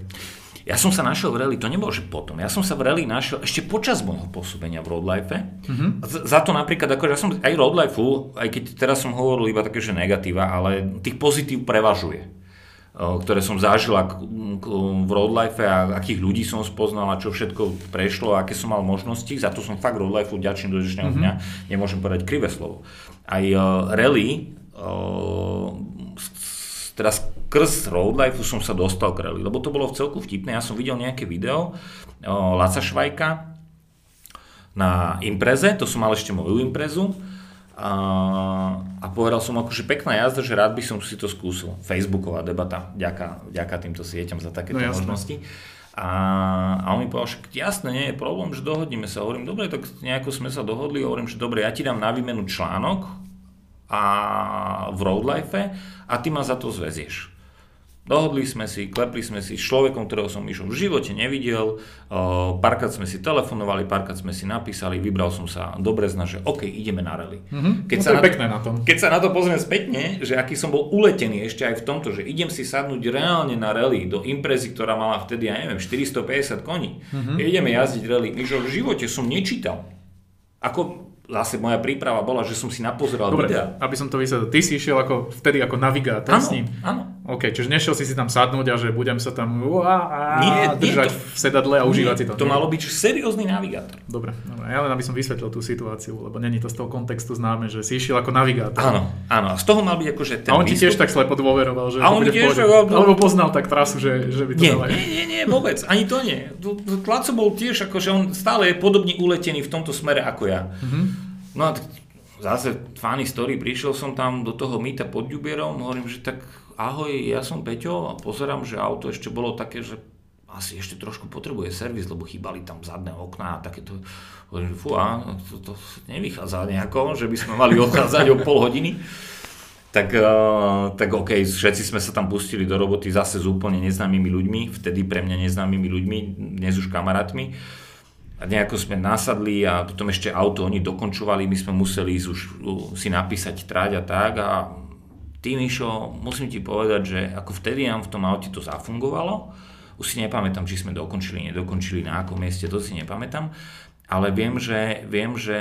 Ja som sa našiel v rally, to nebolo, že potom. Ja som sa v rally našiel ešte počas môjho pôsobenia v Roadlife. Mm-hmm. Za to napríklad, ako ja som aj Roadlife, aj keď teraz som hovoril iba také, že negatíva, ale tých pozitív prevažuje ktoré som zažil v Roadlife a akých ľudí som spoznal a čo všetko prešlo a aké som mal možnosti. Za to som fakt Roadlife vďačný do dnešného mm-hmm. dňa. Nemôžem povedať krivé slovo. Aj uh, rally, uh, teraz skrz Roadlife som sa dostal k rally, lebo to bolo v celku vtipné. Ja som videl nejaké video uh, Laca Švajka na impreze, to som mal ešte moju imprezu a, a povedal som akože pekná jazda, že rád by som si to skúsil. Facebooková debata, ďaká, ďaká týmto sieťam za takéto no, možnosti. A, a on mi povedal, že jasné, nie je problém, že dohodneme sa. Hovorím, dobre, tak nejako sme sa dohodli, hovorím, že dobre, ja ti dám na výmenu článok a v Roadlife a ty ma za to zväzieš. Dohodli sme si, klepli sme si s človekom, ktorého som išiel v živote nevidel, párkrát sme si telefonovali, párkrát sme si napísali, vybral som sa do Brezna, že OK, ideme na rally. Mm-hmm. Keď, no sa na to, na tom. keď sa na to pozriem spätne, že aký som bol uletený ešte aj v tomto, že idem si sadnúť reálne na rally do imprezy, ktorá mala vtedy, ja neviem, 450 koní. Mm-hmm. Ideme jazdiť rally. Myžo, v živote som nečítal. Ako zase moja príprava bola, že som si napozeral Dobre, videa. aby som to vysvetlil. Ty si išiel ako, vtedy ako navigátor ano, s ním? Áno. OK, čiže nešiel si si tam sadnúť a že budem sa tam uá, nie, držať nie, to, v sedadle a užívať si to. To nie? malo byť seriózny navigátor. Dobre, dobre, ja len aby som vysvetlil tú situáciu, lebo není to z toho kontextu známe, že si išiel ako navigátor. Áno, áno, z toho mal byť akože ten A on ti tiež tak slepo dôveroval, že a on tiež, alebo poznal tak trasu, že, že by to nie, nie, nie, nie, vôbec, ani to nie. Tlaco bol tiež akože on stále je podobne uletený v tomto smere ako ja. Mm-hmm. No a zase funny story, prišiel som tam do toho mýta pod Ďubierom, hovorím, že tak ahoj, ja som Peťo a pozerám, že auto ešte bolo také, že asi ešte trošku potrebuje servis, lebo chýbali tam zadné okná a takéto. Hovorím, fú, a, to, to nevychádza nejako, že by sme mali odchádzať o pol hodiny. Tak, uh, tak OK, všetci sme sa tam pustili do roboty zase s úplne neznámymi ľuďmi, vtedy pre mňa neznámymi ľuďmi, dnes už kamarátmi a nejako sme nasadli a potom ešte auto oni dokončovali, my sme museli ísť už si napísať tráť a tak a ty Mišo, musím ti povedať, že ako vtedy nám v tom aute to zafungovalo, už si nepamätám, či sme dokončili, nedokončili, na akom mieste, to si nepamätám, ale viem, že, viem, že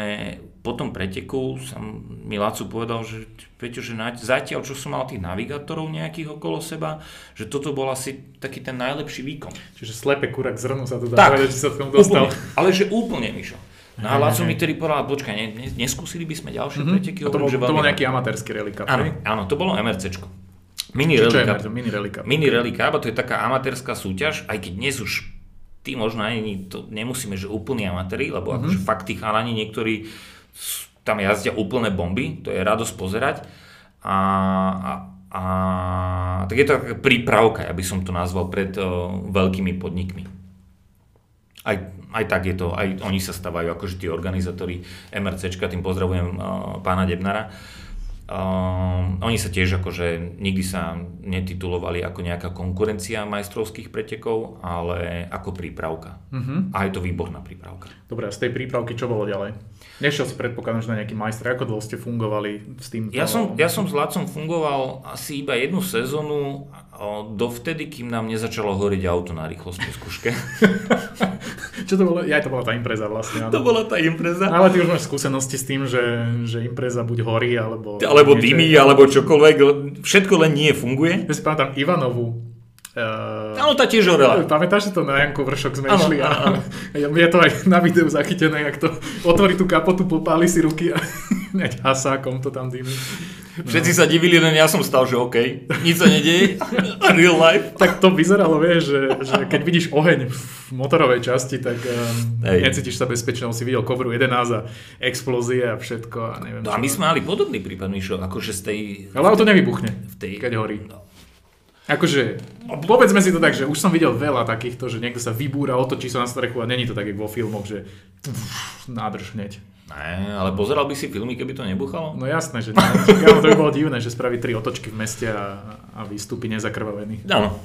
po tom preteku som mi Lacu povedal, že Peťo, že zatiaľ, čo som mal tých navigátorov nejakých okolo seba, že toto bol asi taký ten najlepší výkon. Čiže slepe kurak zrnu sa to dá tak, povedať, že sa k tomu dostal. Úplne, ale že úplne, Mišo. No a Laco mi tedy povedal, počkaj, ne, ne, neskúsili by sme ďalšie mm-hmm. preteky? A to bol, to bol nejaký amatérsky relika, áno, áno, to bolo MRCčko. Mini relika. Mini relika. Mini relika, to je taká amatérska súťaž, aj keď dnes už tí možno ani to nemusíme, že úplní amatéri, lebo mm-hmm. akože fakt tí chalani niektorí tam jazdia úplné bomby, to je radosť pozerať. A, a, a tak je to taká prípravka, aby som to nazval, pred uh, veľkými podnikmi. Aj, aj tak je to, aj oni sa stávajú akože tí organizátori MRCčka, tým pozdravujem uh, pána Debnara. Uh, oni sa tiež akože nikdy sa netitulovali ako nejaká konkurencia majstrovských pretekov, ale ako prípravka. Uh-huh. A je to výborná prípravka. Dobre, a z tej prípravky čo bolo ďalej? Nešiel si predpokladám, že na nejaký majster. Ako dlho ste fungovali s tým? Ja som, ja som s Lacom fungoval asi iba jednu sezónu dovtedy, kým nám nezačalo horiť auto na rýchlostnej skúške. Čo to bolo? Ja, to bola tá impreza vlastne. Áno. To bola tá impreza. Ale ty už máš skúsenosti s tým, že, že impreza buď horí, alebo... Alebo dymy, alebo čokoľvek. Všetko len nie funguje. Ja si pamätám Ivanovu, Uh, áno, tá tiež horela. Pamätáš si to na Janko Vršok sme išli a, je to aj na videu zachytené, jak to otvorí tú kapotu, popáli si ruky a hneď hasákom to tam dymí. Všetci sa divili, len ja som stal, že OK, nič sa nedieje, real life. Tak to vyzeralo, vieš, že, že keď vidíš oheň v motorovej časti, tak um, necítiš sa bezpečne, si videl kovru 11 a explózie a všetko a neviem No čo. a my sme mali podobný prípad, Mišo, akože z tej... Ale auto nevybuchne, v tej, keď horí. No Akože, povedzme si to tak, že už som videl veľa takýchto, že niekto sa vybúra, otočí sa na strechu a není to tak, ako vo filmoch, že pff, nádrž hneď. Ne, ale pozeral by si filmy, keby to nebuchalo? No jasné, že. Ja, to by bolo divné, že spraví tri otočky v meste a, a vystúpi nezakrvavený. Áno.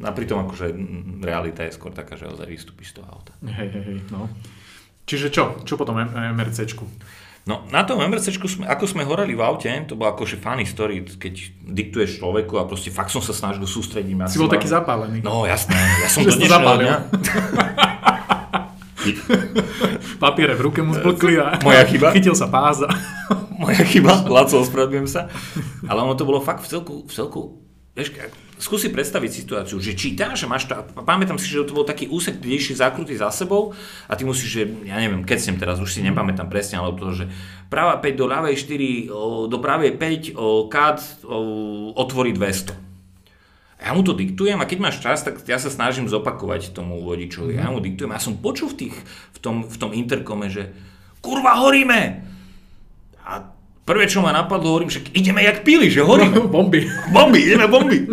A pritom akože realita je skôr taká, že ozaj vystúpiš z toho auta. Hej, hej, hej, no. Čiže čo? Čo potom MRCčku? No na tom MRCčku, sme, ako sme horali v aute, to bolo akože funny story, keď diktuješ človeku a proste fakt som sa snažil sústrediť. Si bol taký zapálený. No jasné, ja som to dnešného dňa. Papiere v ruke mu zblkli a Moja chyba. chytil sa páza. Moja chyba, Laco, ospravedlňujem sa. Ale ono to bolo fakt v celku, v celku vieš, skúsi predstaviť situáciu, že čítaš, že máš to, pamätám si, že to bol taký úsek, kde išli zakrutý za sebou a ty musíš, že ja neviem, keď sem teraz, už si nepamätám presne, ale to, že práva 5 do ľavej 4, do pravej 5, kat, otvorí 200. Ja mu to diktujem a keď máš čas, tak ja sa snažím zopakovať tomu vodičovi. Ja mu diktujem a som počul v, tých, v, tom, v tom interkome, že kurva, horíme! A prvé, čo ma napadlo, hovorím, že ideme jak píli, že horíme. bomby. Bomby, ideme bomby.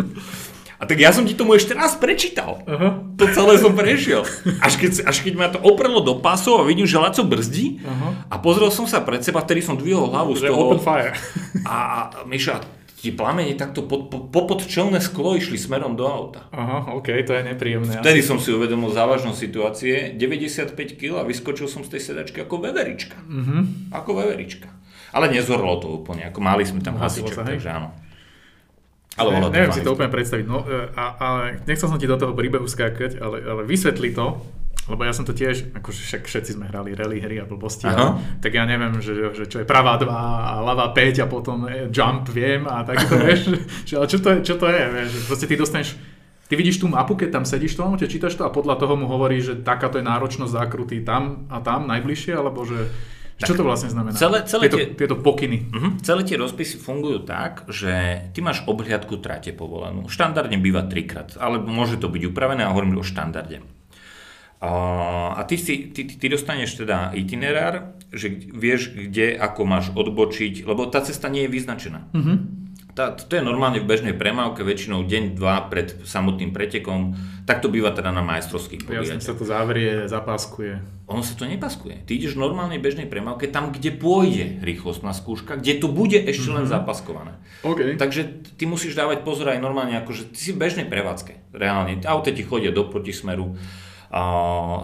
A tak ja som ti tomu ešte raz prečítal. Aha. To celé som prešiel. Až keď, až keď ma to oprelo do pasov a vidím, že Laco brzdí Aha. a pozrel som sa pred seba, vtedy som dvihol hlavu z toho. open fire. A, a Miša, ti plamene takto pod, pod, popod čelné sklo išli smerom do auta. Aha, OK, to je nepríjemné. Vtedy som si uvedomil závažnosť situácie. 95 kg a vyskočil som z tej sedačky ako veverička. Mhm. Ako veverička. Ale nezhorlo to úplne, ako mali sme tam hasiček, takže áno. Ale Ne, neviem si to úplne predstaviť, no, e, a, ale nechcel som ti do toho príbehu skákať, ale, ale vysvetli to, lebo ja som to tiež, akože však všetci sme hrali rally hry a blbosti, Aha. ale, tak ja neviem, že, že čo je pravá 2 a ľavá 5 a potom e, jump viem a tak to vieš, že, ale čo to, je, čo to je, vieš, proste ty dostaneš Ty vidíš tú mapu, keď tam sedíš v tom aute, čítaš to a podľa toho mu hovorí, že takáto je náročnosť zákruty tam a tam najbližšie, alebo že... Čo to vlastne znamená? celé- celé tieto, tie- tieto pokyny. Mhm. Celé tie rozpisy fungujú tak, že ty máš obhliadku trate povolenú. Štandardne býva trikrát, ale môže to byť upravené a hovorím o štandarde. A, ty, si, ty, ty, dostaneš teda itinerár, že vieš, kde, ako máš odbočiť, lebo tá cesta nie je vyznačená. Mhm. Tá, to je normálne v bežnej premávke, väčšinou deň, dva pred samotným pretekom. Tak to býva teda na majstrovských Jasne podujatiach. sa to zavrie, zapáskuje. Ono sa to nepaskuje. Ty ideš v normálnej bežnej premávke tam, kde pôjde rýchlostná skúška, kde to bude ešte len zapaskované. OK. Takže ty musíš dávať pozor aj normálne, akože ty si v bežnej prevádzke. Reálne. Auta ti chodia do protismeru, a,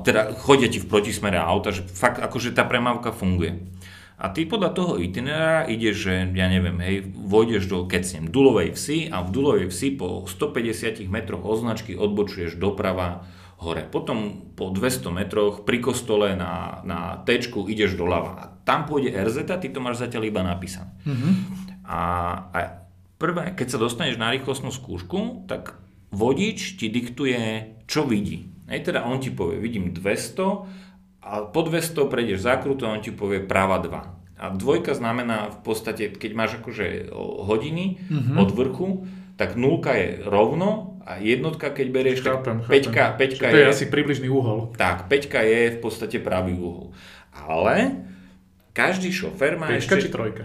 teda chodia ti v protismere auta, že fakt akože tá premávka funguje. A ty podľa toho itinerára ideš, že ja neviem, hej, vojdeš do Kecnem, Dulovej vsi a v Dulovej vsi po 150 metroch označky odbočuješ doprava hore. Potom po 200 metroch pri kostole na, na T ideš doľava. A tam pôjde RZ, ty to máš zatiaľ iba napísané. A, a prvé, keď sa dostaneš na rýchlostnú skúšku, tak vodič ti diktuje, čo vidí. Hej, teda on ti povie, vidím 200 a po 200 prejdeš zákrutu a on ti povie práva 2. A dvojka znamená v podstate, keď máš akože hodiny od vrchu, tak nulka je rovno a jednotka, keď berieš, Chápem, tak chápem. peťka, peťka to je je, asi približný úhol. tak, peťka je v podstate pravý uhol. Ale každý šofér má Pečka ešte... či trojka?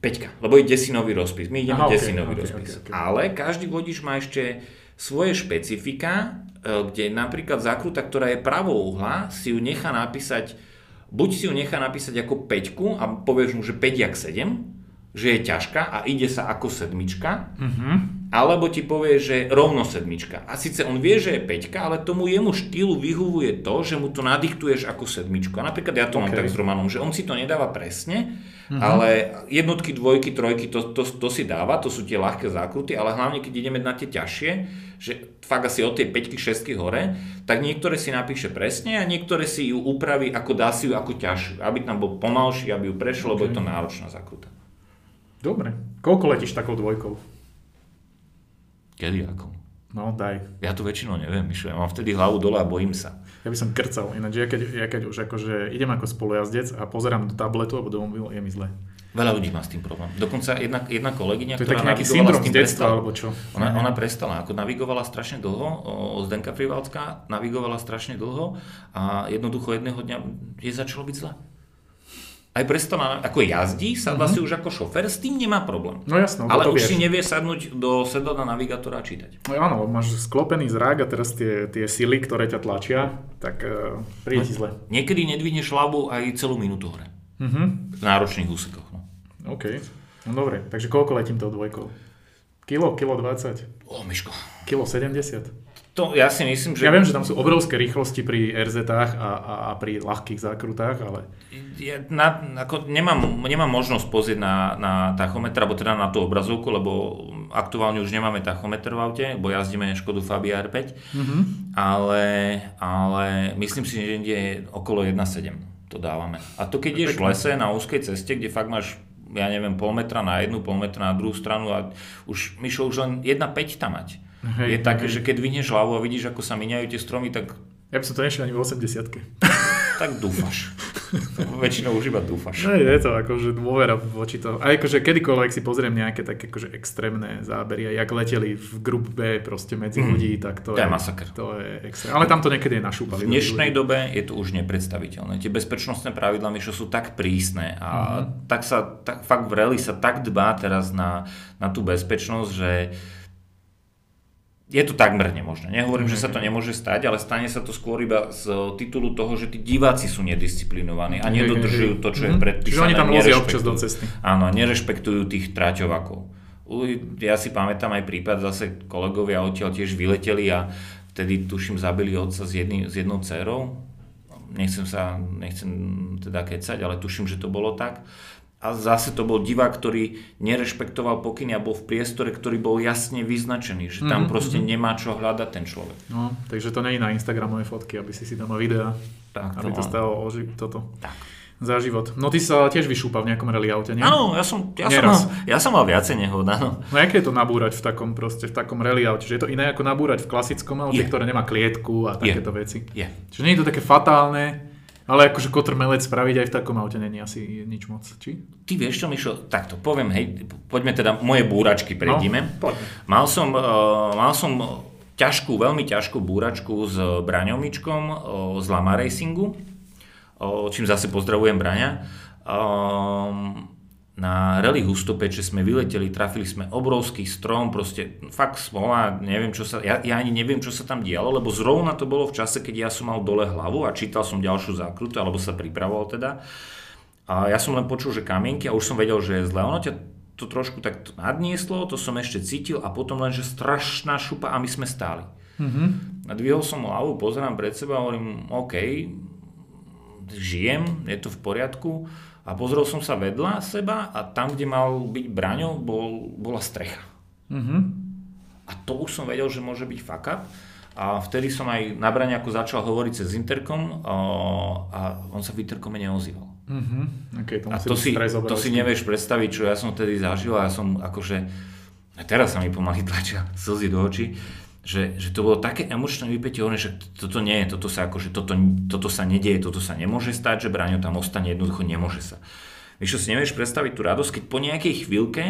Peťka, lebo je desinový rozpis. My ideme Aha, desinový ok, rozpis. ok, ok. Ale každý vodič má ešte svoje špecifika, kde napríklad zákruta, ktorá je pravou uhla, si ju nechá napísať, buď si ju nechá napísať ako peťku a povieš mu, že 5 jak 7, že je ťažká a ide sa ako sedmička, Mhm. alebo ti povie, že rovno sedmička. A síce on vie, že je peťka, ale tomu jemu štýlu vyhovuje to, že mu to nadiktuješ ako sedmičku. A napríklad ja to mám Ok. tak s Romanom, že on si to nedáva presne, ale jednotky, dvojky, trojky, to, to, to si dáva, to sú tie ľahké zákruty, ale hlavne keď ideme na tie ťažšie, že fakt asi od tej 5 6 hore, tak niektoré si napíše presne a niektoré si ju upraví, ako dá si ju ako ťažšiu, aby tam bol pomalší, aby ju prešlo, lebo je to náročná zákruta. Dobre. Koľko letíš takou dvojkou? Kedy ako? No, daj. Ja to väčšinou neviem, Mišo, ja mám vtedy hlavu dole a bojím sa. Ja by som krcal. Ináč, ja keď, ja keď už akože idem ako spolujazdec a pozerám do tabletu alebo do mobilu, je mi zle. Veľa ľudí má s tým problém. Dokonca jedna, jedna kolegyňa, To je ktorá taký syndrom z detstva, prestala. alebo čo? Ona, ona prestala, ako navigovala strašne dlho, o, Zdenka Privalská navigovala strašne dlho a jednoducho jedného dňa jej začalo byť zle. Aj prestala, ako jazdí, sadla mm-hmm. si už ako šofer, s tým nemá problém. No jasno, Ale už vieš. si nevie sadnúť do sedadla navigátora a čítať. No áno, máš sklopený zrak a teraz tie, tie sily, ktoré ťa tlačia, tak uh, príde ti zle. Niekedy nedvihneš hlavu aj celú minútu hore. Mhm. V náročných úsekoch. No. OK. No dobre, takže koľko letím tou dvojkou? Kilo, kilo 20, O, Miško. kilo 70. To ja si myslím, že... Ja viem, že tam sú obrovské rýchlosti pri RZ-ách a, a, a pri ľahkých zákrutách, ale Ja na, ako nemám, nemám možnosť pozrieť na, na tachometr, alebo teda na tú obrazovku, lebo aktuálne už nemáme tachometr v aute, bo jazdíme Škodu Fabia R5, Mhm. ale, ale myslím si, že ide okolo 1,7 to dávame. A to keď ješ v lese na úzkej ceste, kde fakt máš ja neviem, pol metra na jednu, pol metra na druhú stranu a už, Mišo, už len 1,5 tam mať. Hej, je také, hej. že keď vyhneš hlavu a vidíš, ako sa miniajú tie stromy, tak, ja by som to nešiel ani v 80 tak dúfaš. Väčšinou už iba dúfaš. No je to akože dôvera voči toho. A akože kedykoľvek si pozriem nejaké také akože extrémne zábery, a jak leteli v grup B proste medzi ľudí, tak to, To je masaker. To je extrém. Ale tam to niekedy je našúpali. V dnešnej dobe je to už nepredstaviteľné. Tie bezpečnostné pravidlá, Mišo, sú tak prísne a tak sa, tak, fakt v rally sa tak dbá teraz na, na tú bezpečnosť, že je to takmer nemožné. Nehovorím, že sa to nemôže stať, ale stane sa to skôr iba z titulu toho, že tí diváci sú nedisciplinovaní a nedodržujú to, čo je Mhm. predpísané. Čiže oni tam lozia občas do cesty. Áno, nerešpektujú tých traťovakov. Ja si pamätám aj prípad, zase kolegovia odtiaľ tiež vyleteli a vtedy tuším zabili otca s, jedný, s jednou dcerou. Nechcem sa, nechcem teda kecať, ale tuším, že to bolo tak. A zase to bol divák, ktorý nerešpektoval pokyny a bol v priestore, ktorý bol jasne vyznačený, že tam Mhm, proste nemá čo hľadať ten človek. No, takže to nie je na Instagramové fotky, aby si si tam mal videa, Tak, aby to áno. stalo o ži- toto. Tak. Za život. No ty sa tiež vyšúpal v nejakom rally aute, nie? Áno, ja som, ja, som mal, ja som mal viacej nehod, áno. No aké je to nabúrať v takom proste, v takom rally aute? Že je to iné ako nabúrať v klasickom aute, Je. ktoré nemá klietku a Je. takéto veci? Je. Čiže nie je to také fatálne, ale akože kotrmelec spraviť aj v takom aute není asi nič moc, či? Ty vieš čo, Mišo, takto poviem, hej, poďme teda, moje búračky prejdime. No, poďme. Mal som, uh, mal som ťažkú, veľmi ťažkú búračku s Braňomičkom uh, z Lama Racingu, uh, čím zase pozdravujem Braňa. Um, na rally Hustopeče sme vyleteli, trafili sme obrovský strom, proste fakt smola, neviem čo sa, ja, ja ani neviem čo sa tam dialo, lebo zrovna to bolo v čase, keď ja som mal dole hlavu a čítal som ďalšiu zákrutu, alebo sa pripravoval teda. A ja som len počul, že kamienky a už som vedel, že je zle. Ono ťa to trošku tak nadnieslo, to som ešte cítil a potom len, že strašná šupa a my sme stáli. Mhm. A dvihol som hlavu, pozerám pred seba a hovorím, OK, žijem, je to v poriadku. A pozrel som sa vedľa seba a tam, kde mal byť braňo, bol, bola strecha. Mhm. A to už som vedel, že môže byť fuck up. A vtedy som aj na braňaku začal hovoriť cez interkom a, a on sa v interkome neozýval. Mhm. Okay, to A to si, to si nevieš predstaviť, čo ja som vtedy zažil a ja som akože, a teraz sa mi pomaly tlačia slzy do očí, že, že to bolo také emočné vypätie, hovorím, že toto nie je, toto sa akože, toto, toto sa nedieje, toto sa nemôže stať, že Braňo tam ostane, jednoducho nemôže sa. Vieš čo, si nevieš predstaviť tú radosť, keď po nejakej chvíľke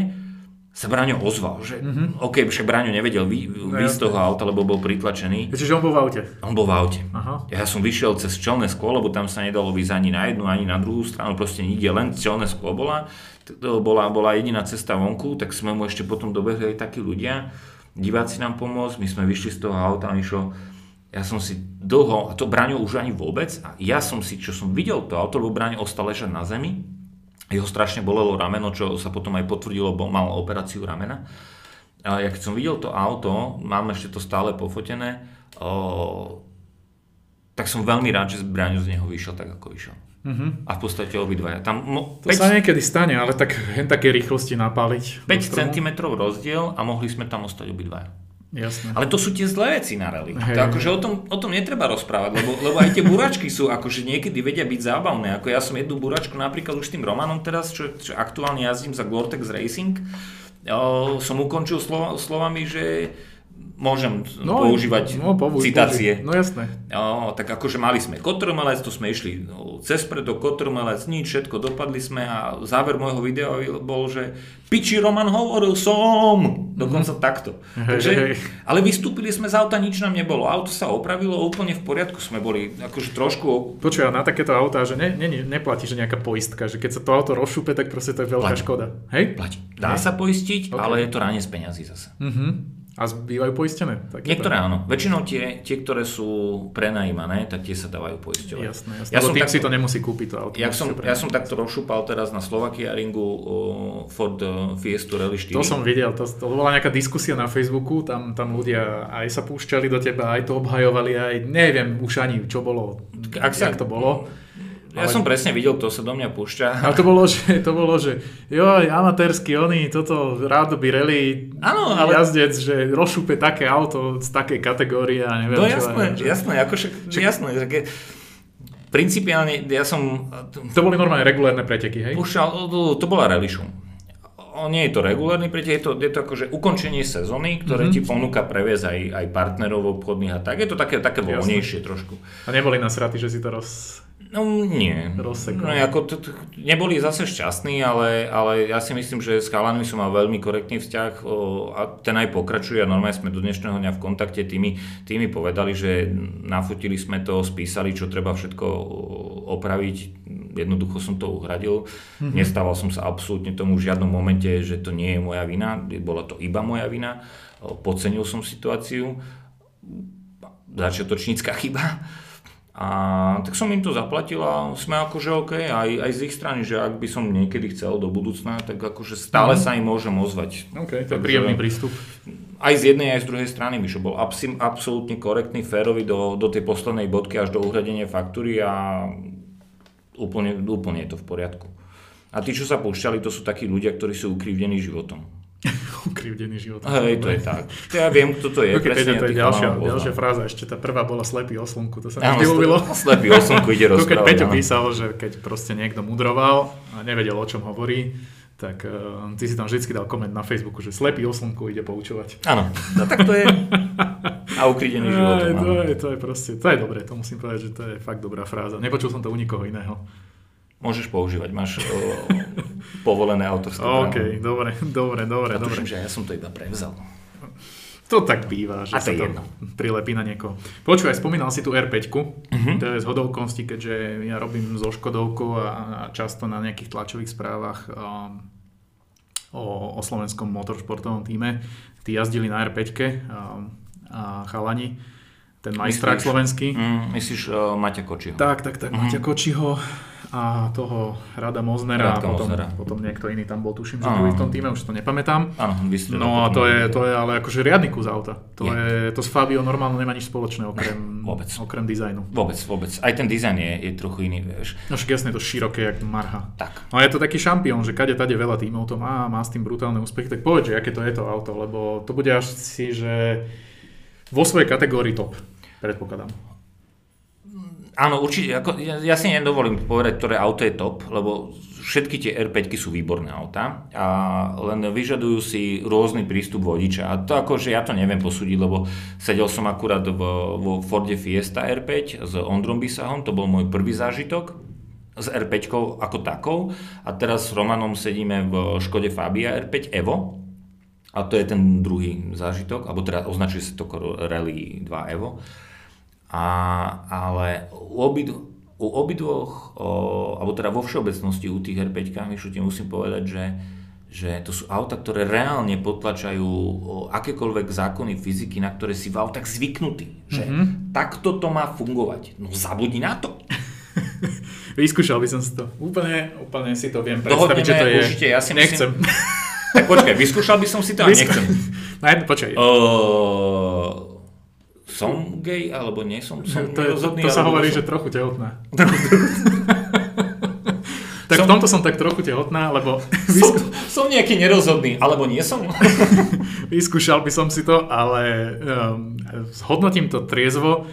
sa Braňo ozval, že mm-hmm. OK, však Braňo nevedel vy, vy z toho auta, lebo bol pritlačený. Čiže on bol v aute. On bol v aute. Aha. Ja som vyšiel cez čelné sklo, lebo tam sa nedalo výjsť ani na jednu, ani na druhú stranu, proste nikde, len čelné sklo bola. To bola, bola jediná cesta vonku, tak sme mu ešte potom dobehli aj takí ľudia, diváci nám pomôcť, my sme vyšli z toho auta, Mišo, ja som si dlho, a to Braňo už ani vôbec, a ja som si, čo som videl to auto, lebo Braňo ostal ležať na zemi, jeho strašne bolelo rameno, čo sa potom aj potvrdilo, bo mal operáciu ramena. A ja keď som videl to auto, mám ešte to stále pofotené, o, tak som veľmi rád, že Braňo z neho vyšiel tak, ako vyšiel. Mhm. A v podstate obidvaja. Tam mo, To 5, sa niekedy stane, ale tak hen také rýchlosti napáliť. 5 do stromu. cm rozdiel a mohli sme tam ostať obidvaja. Jasné. Ale to sú tie zlé veci na rally. Hej. To akože o tom, o tom netreba rozprávať, lebo, lebo aj tie buračky sú akože niekedy vedia byť zábavné. Ako ja som jednu buračku napríklad už tým Romanom teraz, čo, čo aktuálne jazdím za Gore-Tex Racing, o, som ukončil slova, slovami, že môžem používať no, použ- citácie. použi- No jasné. No, tak akože mali sme kotrmelec, to sme išli no, cez preto kotrmelec, nič, všetko dopadli sme a záver môjho videa bol, že piči Roman hovoril som. Dokonca mm-hmm. takto. Hej, Takže, hej. ale vystúpili sme z auta, nič nám nebolo. Auto sa opravilo, úplne v poriadku sme boli. Akože trošku... Počuj, na takéto autá, že ne, ne, neplatí, že nejaká poistka, že keď sa to auto rozšupe, tak proste to je veľká Platí. škoda. Hej? Platí. Dá sa poistiť, Ok. ale je to ráne z peňazí zase. Mhm. A bývajú poistené? Takéto? Niektoré áno. Väčšinou tie, tie, ktoré sú prenajímané, tak tie sa dávajú poisťovať. Jasné, jasné. Ja som, tým tak, si to nemusí kúpiť to auto. ja, som, ja som takto rozšúpal teraz na Slovakia Ringu o, Ford eh, Fiestu Rally 4. To som videl, to, to bola nejaká diskusia na Facebooku, tam, tam ľudia aj sa púšťali do teba, aj to obhajovali, aj neviem už ani čo bolo, Ak sa- jak to bolo. Ja ale- som presne videl, kto sa do mňa púšťa. Ale to bolo, že, to bolo, že joj, amatérsky, oni, toto rád by rally Áno, ale- jazdec, že rozšúpe také auto z takej kategórie a neviem No čo. jasné, že... jasné, ako však, jasné. Tak je, principiálne ja som To boli normálne regulérne preteky, hej? púšťal, to, bola rally show. O, Nie je to regulárny pretek, je to, je to akože ukončenie sezóny, ktoré Mhm. mm-hmm. ti ponúka previez aj, aj partnerov obchodných a tak. Je to také, také Jasné. voľnejšie trošku. A neboli nasratí, že si to roz... No nie. Rozsekol. No, ako to, to, neboli zase šťastní, ale, ale ja si myslím, že s chalanmi som mal veľmi korektný vzťah o, a ten aj pokračuje a normálne sme do dnešného dňa v kontakte. Tí mi, tí mi povedali, že nafotili sme to, spísali, čo treba všetko opraviť. Jednoducho som to uhradil. Mm-hmm. Nestával som sa absolútne tomu v žiadnom momente, že to nie je moja vina. Bola to iba moja vina. Podcenil som situáciu. Začiatočnícka chyba. A tak som im to zaplatil a sme akože OK, aj, aj z ich strany, že ak by som niekedy chcel do budúcna, tak akože stále sa im môžem ozvať. OK, to je príjemný prístup. Aj z jednej, aj z druhej strany, Mišo bol absi- absolútne korektný, férový do, do tej poslednej bodky až do uhradenia faktúry a úplne, úplne je to v poriadku. A tí, čo sa púšťali, to sú takí ľudia, ktorí sú ukrivdení životom. Ukrivdený život. Hej, to je tak. Ja viem, kto to je. Okay, presne, to je ďalšia, ďalšia fráza. Ešte tá prvá bola slepý o slnku. To sa mi ľúbilo. slepý oslnku ide To keď rozprávať. Peťo písal, že keď proste niekto mudroval a nevedel, o čom hovorí, tak uh, ty si tam vždy dal koment na Facebooku, že slepý o slnku ide poučovať. Áno, no tak to je. A ukridený životom. Aj, to, je, to je proste, to je dobré, to musím povedať, že to je fakt dobrá fráza. Nepočul som to u nikoho iného. Môžeš používať, máš o, povolené autorské OK, právo. dobre, dobre, dobre, A dobre. tuším, že ja som to iba prevzal. To tak býva, že A to sa to jedno. prilepí na niekoho. Počúvaj, spomínal si tu R5, Mhm. to je z hodovkosti, keďže ja robím so Škodovkou a, a často na nejakých tlačových správach um, o, o slovenskom motoršportovom týme. Tí jazdili na R5 um, a chalani, ten majstrák Myslíš? slovenský. Mm, myslíš uh, Maťa Kočiho? Tak, tak, tak, Maťa Kočiho a toho Rada Moznera a potom, Moznera. potom niekto iný tam bol, tuším, že druhý v tom týme, už to nepamätám. Áno, No a to je, to je ale akože riadny kus auta. To, Je. je, to s Fabio normálne nemá nič spoločné okrem, Vôbec. okrem dizajnu. Vôbec, vôbec. Aj ten dizajn je, je trochu iný, vieš. No však jasne, je to široké, jak marha. Tak. No je to taký šampión, že kade tade veľa tímov to má, má s tým brutálne úspechy, tak povedz, že aké to je to auto, lebo to bude až si, že vo svojej kategórii top, predpokladám. Áno, určite. Ako, ja, ja si nedovolím povedať, ktoré auto je top, lebo všetky tie R5 sú výborné auta a len vyžadujú si rôzny prístup vodiča. A to akože ja to neviem posúdiť, lebo sedel som akurát v, vo Forde Fiesta R5 s Ondrom Bisahom, to bol môj prvý zážitok s R5 ako takou a teraz s Romanom sedíme v Škode Fabia R5 Evo a to je ten druhý zážitok, alebo teda označuje sa to Rally 2 Evo. A, ale u, obid, u obidvoch, o, alebo teda vo všeobecnosti u tých R5 Mišu ti musím povedať, že, že to sú auta, ktoré reálne potlačajú akékoľvek zákony fyziky, na ktoré si v autách zvyknutý. Že mm-hmm. takto to má fungovať. No zabudni na to. Vyskúšal by som si to. Úplne, úplne si to viem predstaviť, že to je. určite, ja si Nechcem. Tak počkaj, vyskúšal by som si to a Vyskú- nechcem. Na jedno, počkaj. Uh, som gay, alebo nie som? som to, je, to, nerozhodný, to sa alebo hovorí, som- že trochu tehotná. tak v tomto som tak trochu tehotná, lebo Som, som nejaký nerozhodný, alebo nie som? vyskúšal by som si to, ale um, zhodnotím to triezvo.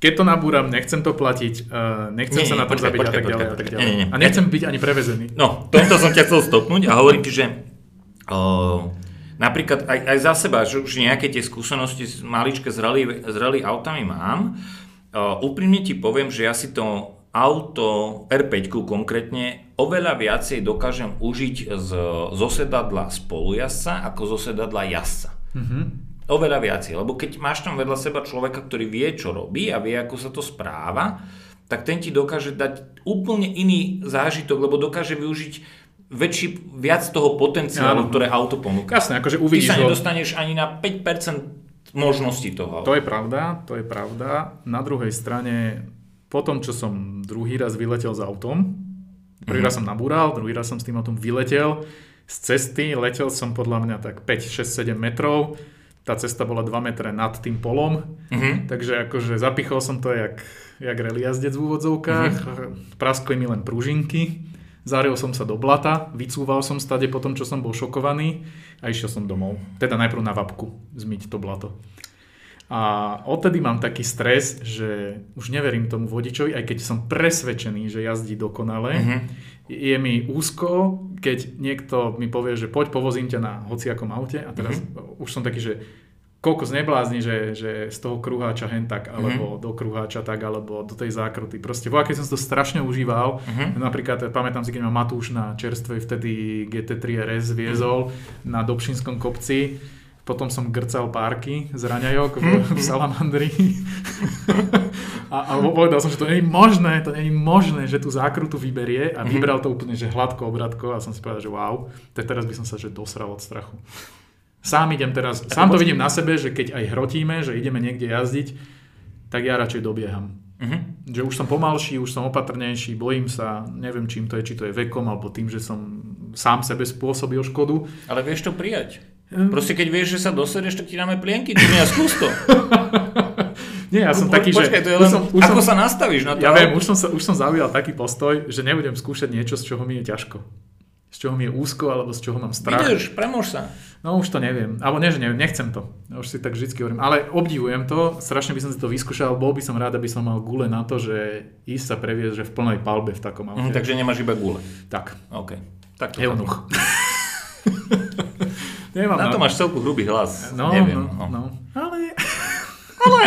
Keď to nabúram, nechcem to platiť, uh, nechcem Nie, sa na tom počkaj, zabiť a tak ďalej. počkaj, a tak ďalej. Nie, nie, nie. A nechcem byť ani prevezený. No, tomto som ťa chcel stopnúť a hovorím ti, že uh, napríklad aj, aj za seba, že už nejaké tie skúsenosti s rally, s rally autami mám, uh, úprimne ti poviem, že ja si to auto R5 konkrétne oveľa viacej dokážem užiť z, zo sedadla spolujazca ako zo sedadla jazdca. Mm-hmm. Oveľa viacej, lebo keď máš tam vedľa seba človeka, ktorý vie, čo robí a vie, ako sa to správa, tak ten ti dokáže dať úplne iný zážitok, lebo dokáže využiť väčší, viac toho potenciálu, ktoré auto ponúka. Jasné, akože uvidíš Ty sa nedostaneš ani na 5% možností toho. To je pravda, to je pravda. Na druhej strane, po tom, čo som druhý raz vyletel s autom, prvý mm-hmm. raz som nabúral, druhý raz som s tým autom vyletel, z cesty letel som podľa mňa tak 5, 6, 7 metrov, tá cesta bola 2 metre nad tým polom, mm-hmm. takže akože zapichol som to jak, jak reliazdec v úvodzovkách, mm-hmm. praskli mi len pružinky, Zaril som sa do blata, vycúval som stade po tom, čo som bol šokovaný a išiel som domov. Teda najprv na vapku zmyť to blato. A odtedy mám taký stres, že už neverím tomu vodičovi, aj keď som presvedčený, že jazdí dokonale. Mm-hmm. Je mi úzko, keď niekto mi povie, že poď povozím ťa na hociakom aute a teraz mm-hmm. už som taký, že koľko zneblázni, že, že z toho kruháča hen tak, alebo mm-hmm. do kruháča tak, alebo do tej zákruty. Proste vo som to strašne užíval. Mm-hmm. Napríklad, pamätám si, keď ma Matúš na čerstvej vtedy GT3 RS viezol mm-hmm. na Dobšinskom kopci. Potom som grcal párky z raňajok v, mm-hmm. v Salamandri. a, a povedal som, že to nie je možné, to nie je možné, že tú zákrutu vyberie a vybral to úplne, že hladko, obratko a som si povedal, že wow, tak teraz by som sa že dosral od strachu. Sám idem teraz, sám to vidím na sebe, že keď aj hrotíme, že ideme niekde jazdiť, tak ja radšej dobieham. Uh-huh. Že už som pomalší, už som opatrnejší, bojím sa, neviem čím to je, či to je vekom, alebo tým, že som sám sebe spôsobil škodu. Ale vieš to prijať. Hm. Proste keď vieš, že sa dosedeš, tak ti dáme plienky, ty a skús to. Nie, ja som po, taký, počkaj, že... To je len, už som, už ako som, sa nastavíš na to? Ja viem, už som, sa, už som zaujal taký postoj, že nebudem skúšať niečo, z čoho mi je ťažko čoho mi je úzko, alebo z čoho mám strach. Vydrž, premôž sa. No už to neviem. Alebo nie, že neviem, nechcem to. Už si tak vždy hovorím. Ale obdivujem to, strašne by som si to vyskúšal, bol by som rád, aby som mal gule na to, že ísť sa previesť, že v plnej palbe v takom aute. Mm, takže nemáš iba gule. Tak. OK. Tak to Eunuch. Nemám na to máš celku hrubý hlas. No, neviem. No, no. no. Ale... Ale...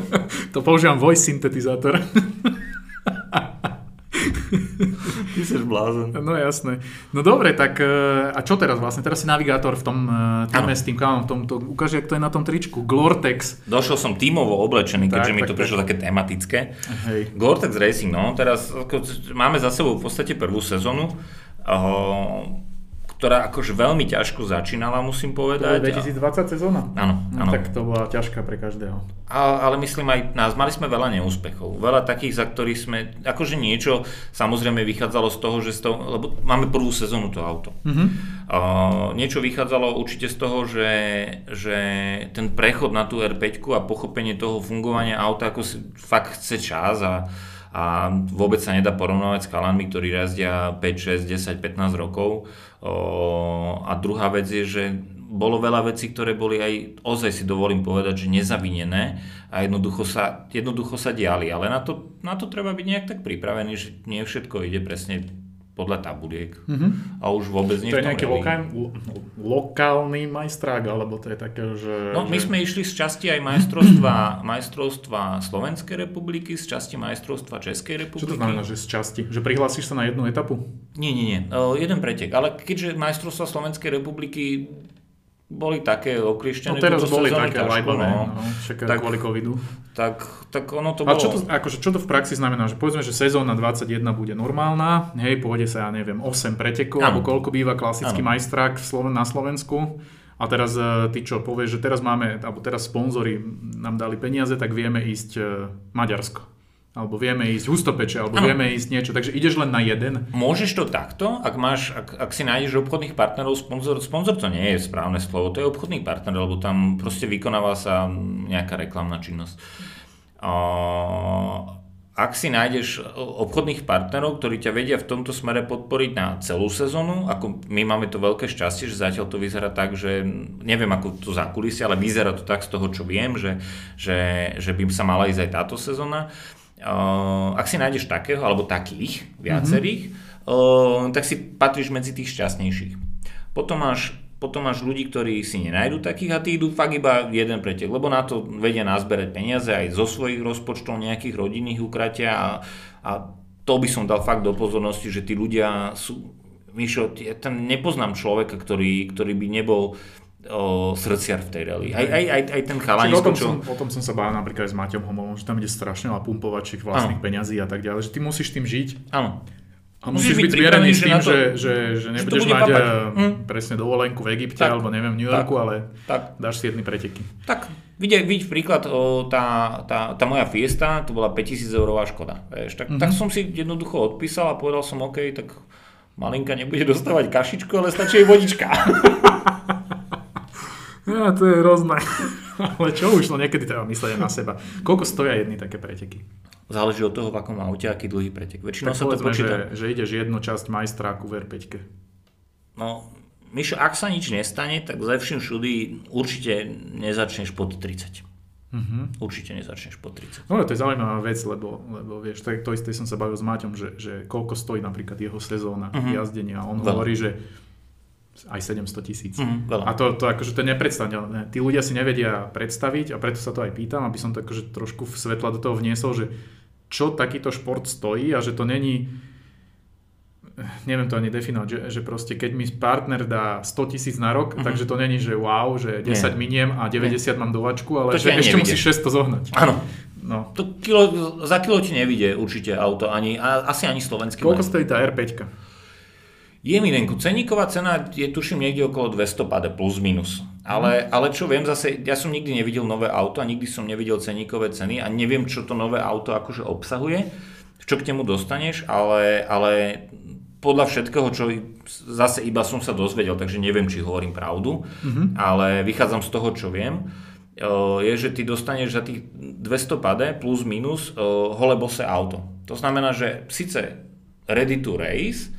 to používam voice syntetizátor. Ty si blázon. No jasné. No dobre, tak e, a čo teraz vlastne? Teraz si navigátor v tom e, týme ano. s tým kámom, v tomto, ukáže, jak to je na tom tričku. Glortex. Došiel som tímovo oblečený, keďže tak, mi to tak, prišlo tak. také tematické. Hej. Glortex Racing, no, teraz ako, máme za sebou v podstate prvú sezónu. Uh, ktorá akože veľmi ťažko začínala, musím povedať. To 2020 sezóna? Áno, no, Tak to bola ťažká pre každého. A, ale myslím aj nás, mali sme veľa neúspechov. Veľa takých, za ktorých sme, akože niečo samozrejme vychádzalo z toho, že z toho, lebo máme prvú sezónu to auto. Mm-hmm. Uh, niečo vychádzalo určite z toho, že, že ten prechod na tú R5 a pochopenie toho fungovania auta ako si fakt chce čas a a vôbec sa nedá porovnávať s chalanmi, ktorí jazdia 5, 6, 10, 15 rokov. A druhá vec je, že bolo veľa vecí, ktoré boli aj, ozaj si dovolím povedať, že nezavinené a jednoducho sa, jednoducho sa diali, ale na to, na to treba byť nejak tak pripravený, že nie všetko ide presne podľa tabuliek. Mm-hmm. A už vôbec nie To je nejaký lokál, lokálny majstrák, alebo to je také, že... No, my sme išli z časti aj majstrovstva, majstrovstva Slovenskej republiky, z časti majstrovstva Českej republiky. Čo to znamená, že z časti? Že prihlásiš sa na jednu etapu? Nie, nie, nie. O, jeden pretek. Ale keďže majstrovstva Slovenskej republiky boli také oklieštené. No teraz boli také lajbané, no, no, tak, kvôli covidu. Tak, tak ono to A bolo... čo to, akože, čo to v praxi znamená? Že povedzme, že sezóna 21 bude normálna, hej, pôjde sa, ja neviem, 8 pretekov, alebo koľko býva klasický ano. majstrák na Slovensku. A teraz e, ty čo povieš, že teraz máme, alebo teraz sponzory nám dali peniaze, tak vieme ísť e, Maďarsko alebo vieme ísť hustopeče, alebo ano. vieme ísť niečo, takže ideš len na jeden. Môžeš to takto, ak, máš, ak, ak si nájdeš obchodných partnerov, sponzor, sponzor to nie je správne slovo, to je obchodný partner, lebo tam proste vykonáva sa nejaká reklamná činnosť. Uh, ak si nájdeš obchodných partnerov, ktorí ťa vedia v tomto smere podporiť na celú sezónu, ako my máme to veľké šťastie, že zatiaľ to vyzerá tak, že neviem ako to zákulisie, ale vyzerá to tak z toho, čo viem, že, že, že by sa mala ísť aj táto sezóna, Uh, ak si nájdeš takého, alebo takých viacerých, mm-hmm. uh, tak si patríš medzi tých šťastnejších. Potom máš, potom máš ľudí, ktorí si nenajdu takých a tí idú fakt iba jeden pretek, lebo na to vedia nazberať peniaze aj zo svojich rozpočtov nejakých rodinných ukratia a, a to by som dal fakt do pozornosti, že tí ľudia sú... Mišo, ja tam nepoznám človeka, ktorý, ktorý by nebol o, srdciar v tej rally. Aj, aj, aj, aj ten chalanisko, o tom, čo... som, o tom som sa bál napríklad s Maťom Homovom, že tam ide strašne veľa pumpovačích vlastných Áno. peňazí a tak ďalej, že ty musíš tým žiť Áno. a Musíš musíš, byť zmierený s že tým, na to- že, že, že nebudeš bude mať Hm. presne dovolenku v Egypte Tak. alebo neviem v New Yorku, ale Tak. dáš si jedny preteky. Tak, vidieť, vidieť príklad, o, tá, tá, tá moja Fiesta, to bola 5000 eurová škoda. Vieš, tak, mm-hmm. tak som si jednoducho odpísal a povedal som, OK, tak malinka nebude dostávať kašičku, ale stačí jej vodička. Ja, to je hrozné. ale čo už, no niekedy treba myslieť na seba. Koľko stoja jedny také preteky? Záleží od toho, v akom aute, aký dlhý pretek. Väčšinou Tak sa to povedzme, že, počíta. že ideš jednu časť majstráku v R5. No, Mišo, ak sa nič nestane, tak ze vším všudy určite nezačneš pod 30. Mm-hmm. Určite nezačneš pod 30. No to je zaujímavá vec, lebo, lebo vieš, to, to isté som sa bavil s Maťom, že, že koľko stojí napríklad jeho sezóna uh-huh. jazdenia. A on Veľa. hovorí, že aj 700 tisíc. Veľa. A to, to akože to je nepredstaviteľné. Tí ľudia si nevedia predstaviť a preto sa to aj pýtam, aby som to akože trošku svetla do toho vniesol, že čo takýto šport stojí a že to není neviem to ani definovať, že, že proste keď mi partner dá 100 tisíc na rok, uh-huh. takže to není, že wow, že 10 Mhm. Nie. miniem a 90 mám dovačku, To ale ti že ešte nevidie. musíš 600 zohnať. Áno. No. To kilo, za kilo ti nevidie určite auto, ani, a, asi ani slovenský. Koľko stojí tá R5? Je Milenku, ceníková cena je tuším niekde okolo 200 pade plus minus. Ale, ale čo viem zase, ja som nikdy nevidel nové auto a nikdy som nevidel ceníkové ceny a neviem, čo to nové auto akože obsahuje, čo k nemu dostaneš, ale, ale podľa všetkého, čo zase iba som sa dozvedel, takže neviem, či hovorím pravdu, mm-hmm. ale vychádzam z toho, čo viem, o, je, že ty dostaneš za tých 200 pade plus minus o, holé bose auto. To znamená, že síce ready to race,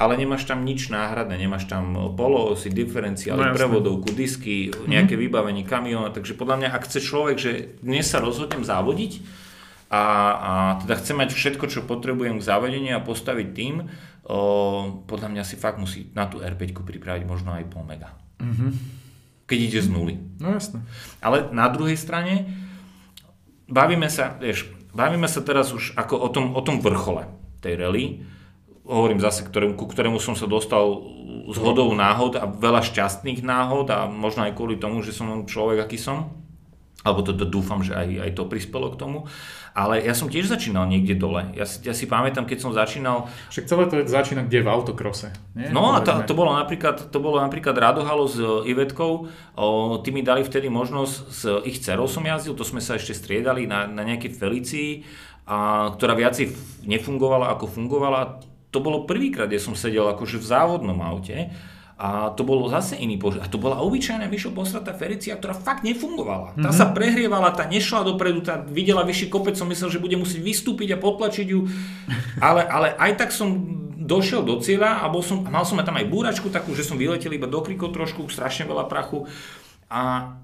ale nemáš tam nič náhradné, nemáš tam poloosy, diferenciály, No prevodovku, disky, nejaké mm-hmm. vybavenie kamióna, takže podľa mňa, ak chce človek, že dnes sa rozhodnem závodiť a, a teda chce mať všetko, čo potrebujem k závodeniu a postaviť tým, o, podľa mňa si fakt musí na tú R5 pripraviť možno aj pol mega. Mm-hmm. Keď ide z nuly. No jasné. Ale na druhej strane bavíme sa, vieš, bavíme sa teraz už ako o tom, o tom vrchole tej rally. Hovorím zase, ktorému, ku ktorému som sa dostal z hodou náhod a veľa šťastných náhod a možno aj kvôli tomu, že som človek, aký som. Alebo to, to dúfam, že aj, aj to prispelo k tomu. Ale ja som tiež začínal niekde dole. Ja si, ja si pamätám, keď som začínal Však celé to začína kde v autokrose. Nie? No a to, to, bolo napríklad, to bolo napríklad Radohalo s Ivetkou, o, tí mi dali vtedy možnosť, s ich dcerou som jazdil, to sme sa ešte striedali na, na nejakej Felicii, a, ktorá viacej nefungovala ako fungovala. To bolo prvýkrát, kde som sedel akože v závodnom aute a to bolo zase iný požiad. A to bola obyčajná Mišo posratá Felicia, ktorá fakt nefungovala. Tá sa prehrievala, tá nešla dopredu, tá videla vyšší kopec, som myslel, že bude musieť vystúpiť a potlačiť ju. Ale, ale aj tak som došiel do cieľa a bol som, mal som aj tam aj búračku takú, že som vyletel iba do krikov trošku, strašne veľa prachu. A,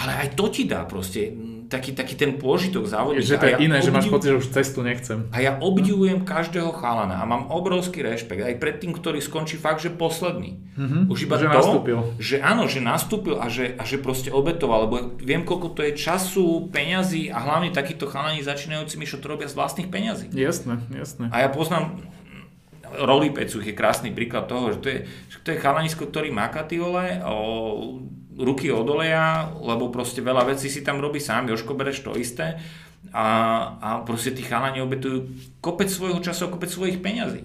ale aj to ti dá proste taký, taký ten pôžitok závodníka. Že to je ja iné, že máš obdiv- pocit, že už cestu nechcem. a ja obdivujem každého chalana a mám obrovský rešpekt aj pred tým, ktorý skončí fakt, že posledný. Mm-hmm. Už iba Že to, nastúpil. že áno, že nastúpil a že, a že proste obetoval, lebo viem, koľko to je času, peňazí a hlavne takíto chalani začínajúci, Mišo, to robia z vlastných peňazí. Jasné, jasné. A ja poznám Roli Pecuch je krásny príklad toho, že to je, že to je chalanisko, ktorý má katiole, o, ruky od oleja, lebo proste veľa vecí si tam robí sám, Joško bereš to isté a, a proste tí chalani obetujú kopec svojho času a kopec svojich peňazí.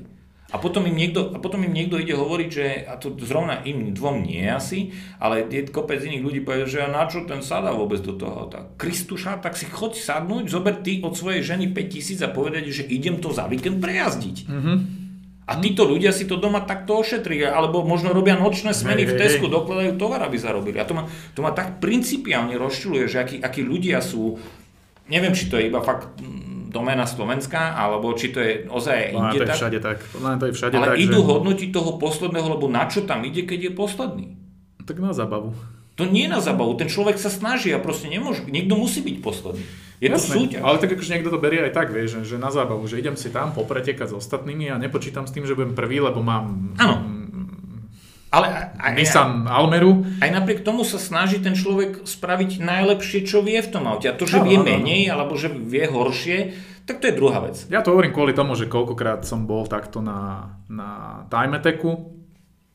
A potom im niekto, a potom im niekto ide hovoriť, že, a to zrovna im dvom nie asi, ale je kopec iných ľudí povie, že a na čo ten sadá vôbec do toho? Tak Kristuša, tak si choď sadnúť, zober ty od svojej ženy 5000 a povedať, že idem to za víkend prejazdiť. Mm-hmm. A títo ľudia si to doma takto ošetria, alebo možno robia nočné smeny Hej, v Tesku, hej. dokladajú tovar, aby zarobili. A to ma, to ma tak principiálne rozčuluje, že akí, akí ľudia sú, neviem, či to je iba fakt mm, doména Slovenska, alebo či to je ozaj aj Podľa mňa inde to je tak. všade tak. Podľa mňa to je všade Ale tak, idú že... hodnotiť toho posledného, lebo na čo tam ide, keď je posledný? Tak na zábavu. To nie je na zabavu, ten človek sa snaží a proste nemôže, niekto musí byť posledný. Je to súťaž. Ale tak akože niekto to berie aj tak, vieš, že, že na zábavu, že idem si tam popretekať s ostatnými a nepočítam s tým, že budem prvý, lebo mám Áno. Ale aj, aj, Nissan Almeru. aj napriek tomu sa snaží ten človek spraviť najlepšie, čo vie v tom aute. A to, že Áno, vie áno, áno. menej, alebo že vie horšie, tak to je druhá vec. Ja to hovorím kvôli tomu, že koľkokrát som bol takto na, na time attacku,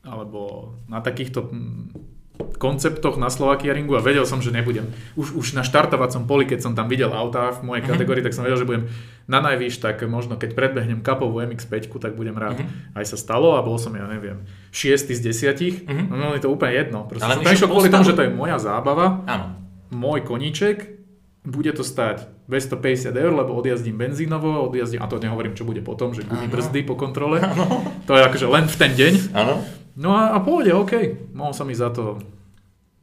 alebo na takýchto hm, konceptoch na Slovakia ringu a vedel som, že nebudem. Už, už na štartovacom poli, keď som tam videl autá v mojej mm-hmm. kategórii, tak som vedel, že budem na najvýš, tak možno keď predbehnem kapovú MX-5, tak budem rád. Mm-hmm. Aj sa stalo a bol som, ja neviem, 6 z 10. Mm-hmm. No je to úplne jedno. Proste Ale som tam kvôli tomu, že to je moja zábava, Áno. môj koníček, bude to stať 250 eur, lebo odjazdím benzínovo, odjazdím, a to nehovorím, čo bude potom, že gumy brzdy po kontrole. Ano. To je akože len v ten deň. Áno. No a, a pôjde, OK. Mohol som ísť za to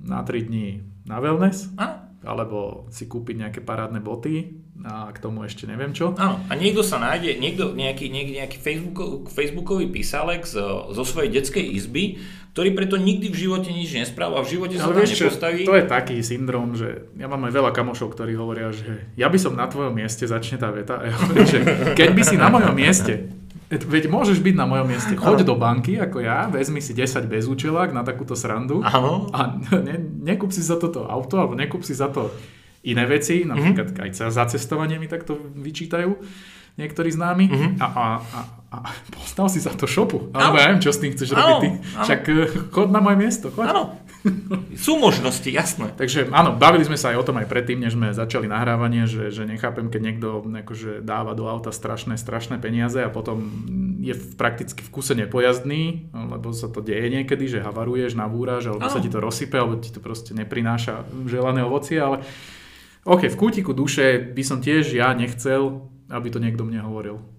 na 3 dní na wellness. Áno. Alebo si kúpiť nejaké parádne boty a k tomu ešte neviem čo. Áno. A niekto sa nájde, niekto, nejaký, nejaký, nejaký Facebook, facebookový písalek zo, zo svojej detskej izby, ktorý preto nikdy v živote nič nespravil a v živote sa tam nepostaví. To je taký syndrom, že ja mám aj veľa kamošov, ktorí hovoria, že ja by som na tvojom mieste, začne tá veta, ja hovorím, že keď by si na mojom mieste Veď môžeš byť na mojom mieste. Choď do banky ako ja, vezmi si 10 bezúčelák na takúto srandu Áno. a ne, nekúp si za toto auto alebo nekúp si za to iné veci, napríklad mm-hmm. aj za cestovanie mi takto vyčítajú niektorí známi mm-hmm. a, a, a, a postav si za to šopu. Alebo ja neviem, čo s tým chceš robiť ty. Však eh, chod na moje miesto, choď. Áno. Sú možnosti, jasné. Takže áno, bavili sme sa aj o tom aj predtým, než sme začali nahrávanie, že, že nechápem, keď niekto akože dáva do auta strašné, strašné peniaze a potom je v, prakticky v kuse nepojazdný, lebo sa to deje niekedy, že havaruješ, nabúraš, alebo áno. sa ti to rozsype, alebo ti to proste neprináša želané ovocie, ale OK, v kútiku duše by som tiež ja nechcel, aby to niekto mne hovoril.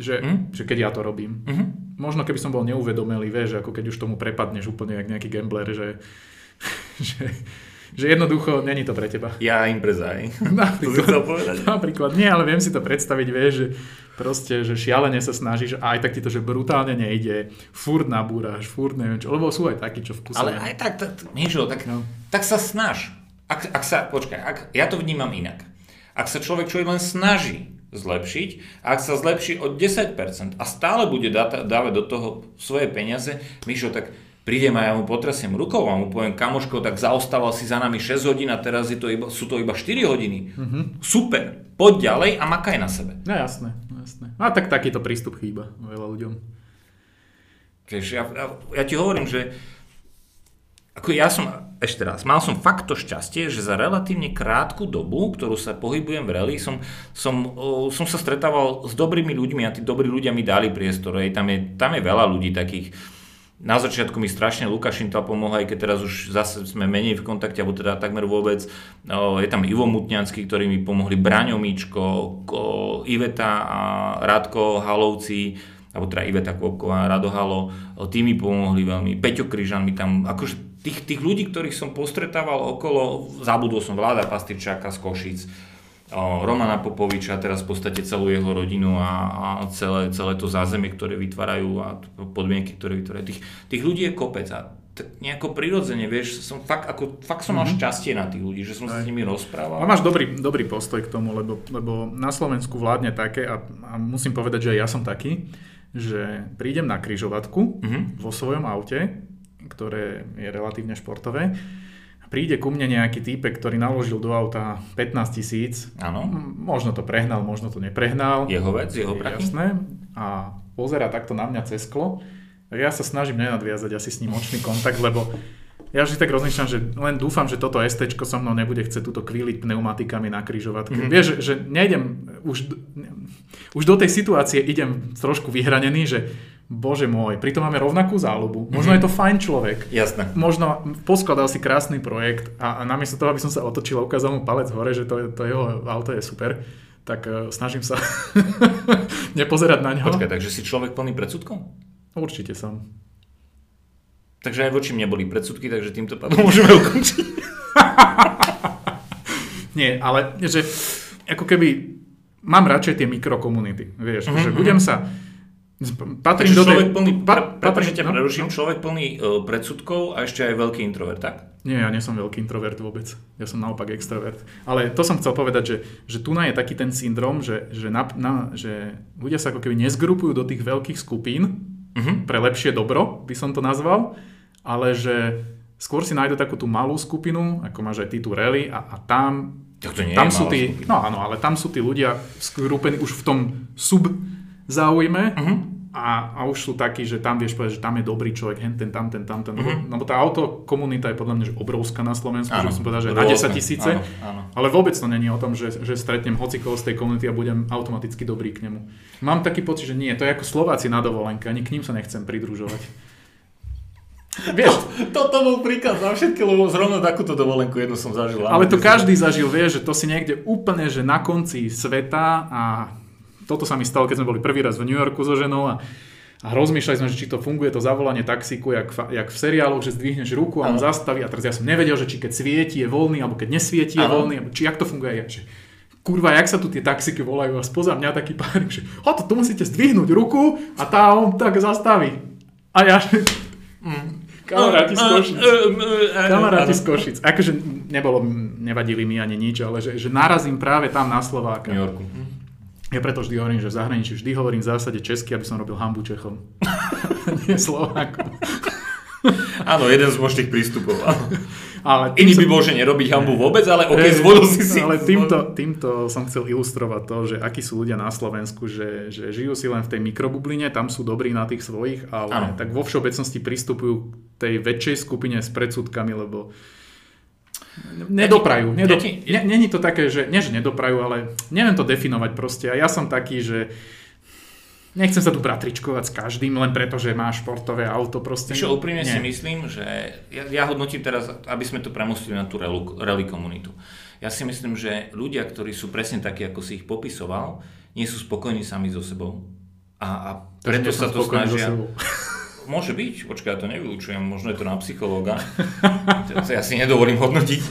Že, mm? že keď ja to robím. Mm-hmm. Možno keby som bol neuvedomelý, vieš, ako keď už tomu prepadneš úplne jak nejaký gambler, že, že, že jednoducho není to pre teba. Ja im prezaj. Napríklad, napríklad, nie, ale viem si to predstaviť, vieš, že proste, že šialene sa snažíš a aj tak ti to, že brutálne nejde, furt nabúraš, furt neviem čo, lebo sú aj takí, čo v kuse. Ale aj tak, tak, Mišo, tak, no. tak sa snaž. Ak, ak sa, počkaj, ak, ja to vnímam inak. Ak sa človek človek len snaží zlepšiť. A ak sa zlepší o 10% a stále bude dávať do toho svoje peniaze, Mišo, tak prídem a ja mu potresiem rukou a mu poviem, kamoško, tak zaostával si za nami 6 hodín a teraz je to iba, sú to iba 4 hodiny. Mm-hmm. Super, poď ďalej a makaj na sebe. No jasné, jasné. A tak takýto prístup chýba veľa ľuďom. Vieš, ja, ja, ja ti hovorím, že ako ja som, ešte raz, mal som fakt to šťastie, že za relatívne krátku dobu, ktorú sa pohybujem v rally, som, som, som sa stretával s dobrými ľuďmi a tí dobrí ľudia mi dali priestor. Hej, tam, je, tam je veľa ľudí takých. Na začiatku mi strašne Lukášin to pomohol, aj keď teraz už zase sme menej v kontakte, alebo teda takmer vôbec. Je tam Ivo Mutňanský, ktorí mi pomohli, Braňo Míčko, Iveta a Radko Halovci, alebo teda Iveta Kôpková, Rado Halo, tí mi pomohli veľmi. Peťo Kryžan mi tam, akože tých, tých ľudí, ktorých som postretával okolo, zabudol som Vláda Pastyrčáka z Košic, Romana Popoviča, teraz v podstate celú jeho rodinu a, a celé, celé to zázemie, ktoré vytvárajú a podmienky, ktoré vytvárajú. Tých, tých ľudí je kopec a tak nejako prirodzene, vieš, som fakt, ako, fakt som mal mm-hmm. šťastie na tých ľudí, že som sa s nimi rozprával. A máš dobrý, dobrý postoj k tomu, lebo, lebo na Slovensku vládne také a, a musím povedať, že aj ja som taký, že prídem na kryžovatku mm-hmm. vo svojom aute ktoré je relatívne športové. Príde ku mne nejaký týpek, ktorý naložil do auta 15 tisíc. Áno. Možno to prehnal, možno to neprehnal. Jeho vec, jeho prachy. Jasné. A pozera takto na mňa cez sklo. Ja sa snažím nenadviazať asi s ním očný kontakt, lebo ja vždy tak rozmýšľam, že len dúfam, že toto ST so mnou nebude chcieť túto kvíliť pneumatikami na kryžovatke. Mm-hmm. Vieš, že, že nejdem, už, už do tej situácie idem trošku vyhranený, že bože môj, pritom máme rovnakú záľubu. Možno mm-hmm. je to fajn človek. Jasné. Možno poskladal si krásny projekt a, a namiesto toho, aby som sa otočil a ukázal mu palec hore, že to, to jeho auto je super, tak uh, snažím sa nepozerať na ňo. Počkaj, takže si človek plný predsudkov? Určite som. Takže aj voči mne boli predsudky, takže týmto pádom môžeme ukončiť. Nie, ale že ako keby mám radšej tie mikrokomunity, vieš, mm-hmm. že budem sa Patrím do tej... plný, pa, patrím, ťa no, preruším, no. človek plný uh, predsudkov a ešte aj veľký introvert, tak? Nie, ja nie som veľký introvert vôbec. Ja som naopak extrovert. Ale to som chcel povedať, že, že tu je taký ten syndrom, že, že, na, na, že ľudia sa ako keby nezgrupujú do tých veľkých skupín uh-huh. pre lepšie dobro, by som to nazval, ale že skôr si nájdu takú tú malú skupinu, ako máš aj ty tu rally a, a tam Tak to nie tam je sú tí, skupín. no áno, ale tam sú tí ľudia skrúpení už v tom sub záujme Mhm. a, a už sú takí, že tam vieš povedať, že tam je dobrý človek, hen ten, tam ten, tam ten. Mhm. Lebo tá auto komunita je podľa mňa že obrovská na Slovensku, Áno, že som povedal, že na rôzne, 10 tisíce. áno, áno. Ale vôbec to není o tom, že, že stretnem hocikoho z tej komunity a budem automaticky dobrý k nemu. Mám taký pocit, že nie, to je ako Slováci na dovolenke, ani k ním sa nechcem pridružovať. Vieš, Toto bol príklad na všetky, lebo zrovna takúto dovolenku jednu som zažil. Ale to každý zažil, vie, že to si niekde úplne, že na konci sveta a toto sa mi stalo, keď sme boli prvý raz v New Yorku so ženou a, a rozmýšľali sme, že či to funguje, to zavolanie taxíku, jak, jak v seriáloch, že zdvihneš ruku a on Áno. zastaví a teraz ja som nevedel, že či keď svieti je voľný, alebo keď nesvieti je Áno. voľný, alebo či jak to funguje. Ja, že, kurva, jak sa tu tie taxiky volajú a spoza mňa taký pár, že o, to tu musíte zdvihnúť ruku a tá on tak zastaví. A ja, že, kamaráti z Košic. Kamaráti z Košic. Akože nebolo, nevadili mi ani nič, ale že, že narazím práve tam na Slováka. New Yorku. Ja preto vždy hovorím, že v zahraničí vždy hovorím v zásade česky, aby som robil hambu Čechom. Nie Slovákom. Áno, jeden z možných prístupov. áno. Ale Iný som- by bol, že nerobí hambu vôbec, ale ok, zvolil si si. Ale týmto, týmto som chcel ilustrovať to, že akí sú ľudia na Slovensku, že, že žijú si len v tej mikrobubline, tam sú dobrí na tých svojich, ale Áno. tak vo všeobecnosti pristupujú k tej väčšej skupine s predsudkami, lebo nedoprajú. Ja Nedop... Ne, není to také, že nie, že nedoprajú, ale neviem to definovať proste. A ja som taký, že nechcem sa tu bratričkovať s každým, len preto, že má športové auto proste. Čo úprimne si myslím, že ja, ja hodnotím teraz, aby sme to premostili na tú rally, rally komunitu. Ja si myslím, že ľudia, ktorí sú presne takí, ako si ich popisoval, nie sú spokojní sami so sebou. A, a preto sa to so snažia... sebou. Môže byť, počkaj, ja to nevyučujem, možno je to na psychológa, to, ja si nedovolím hodnotiť,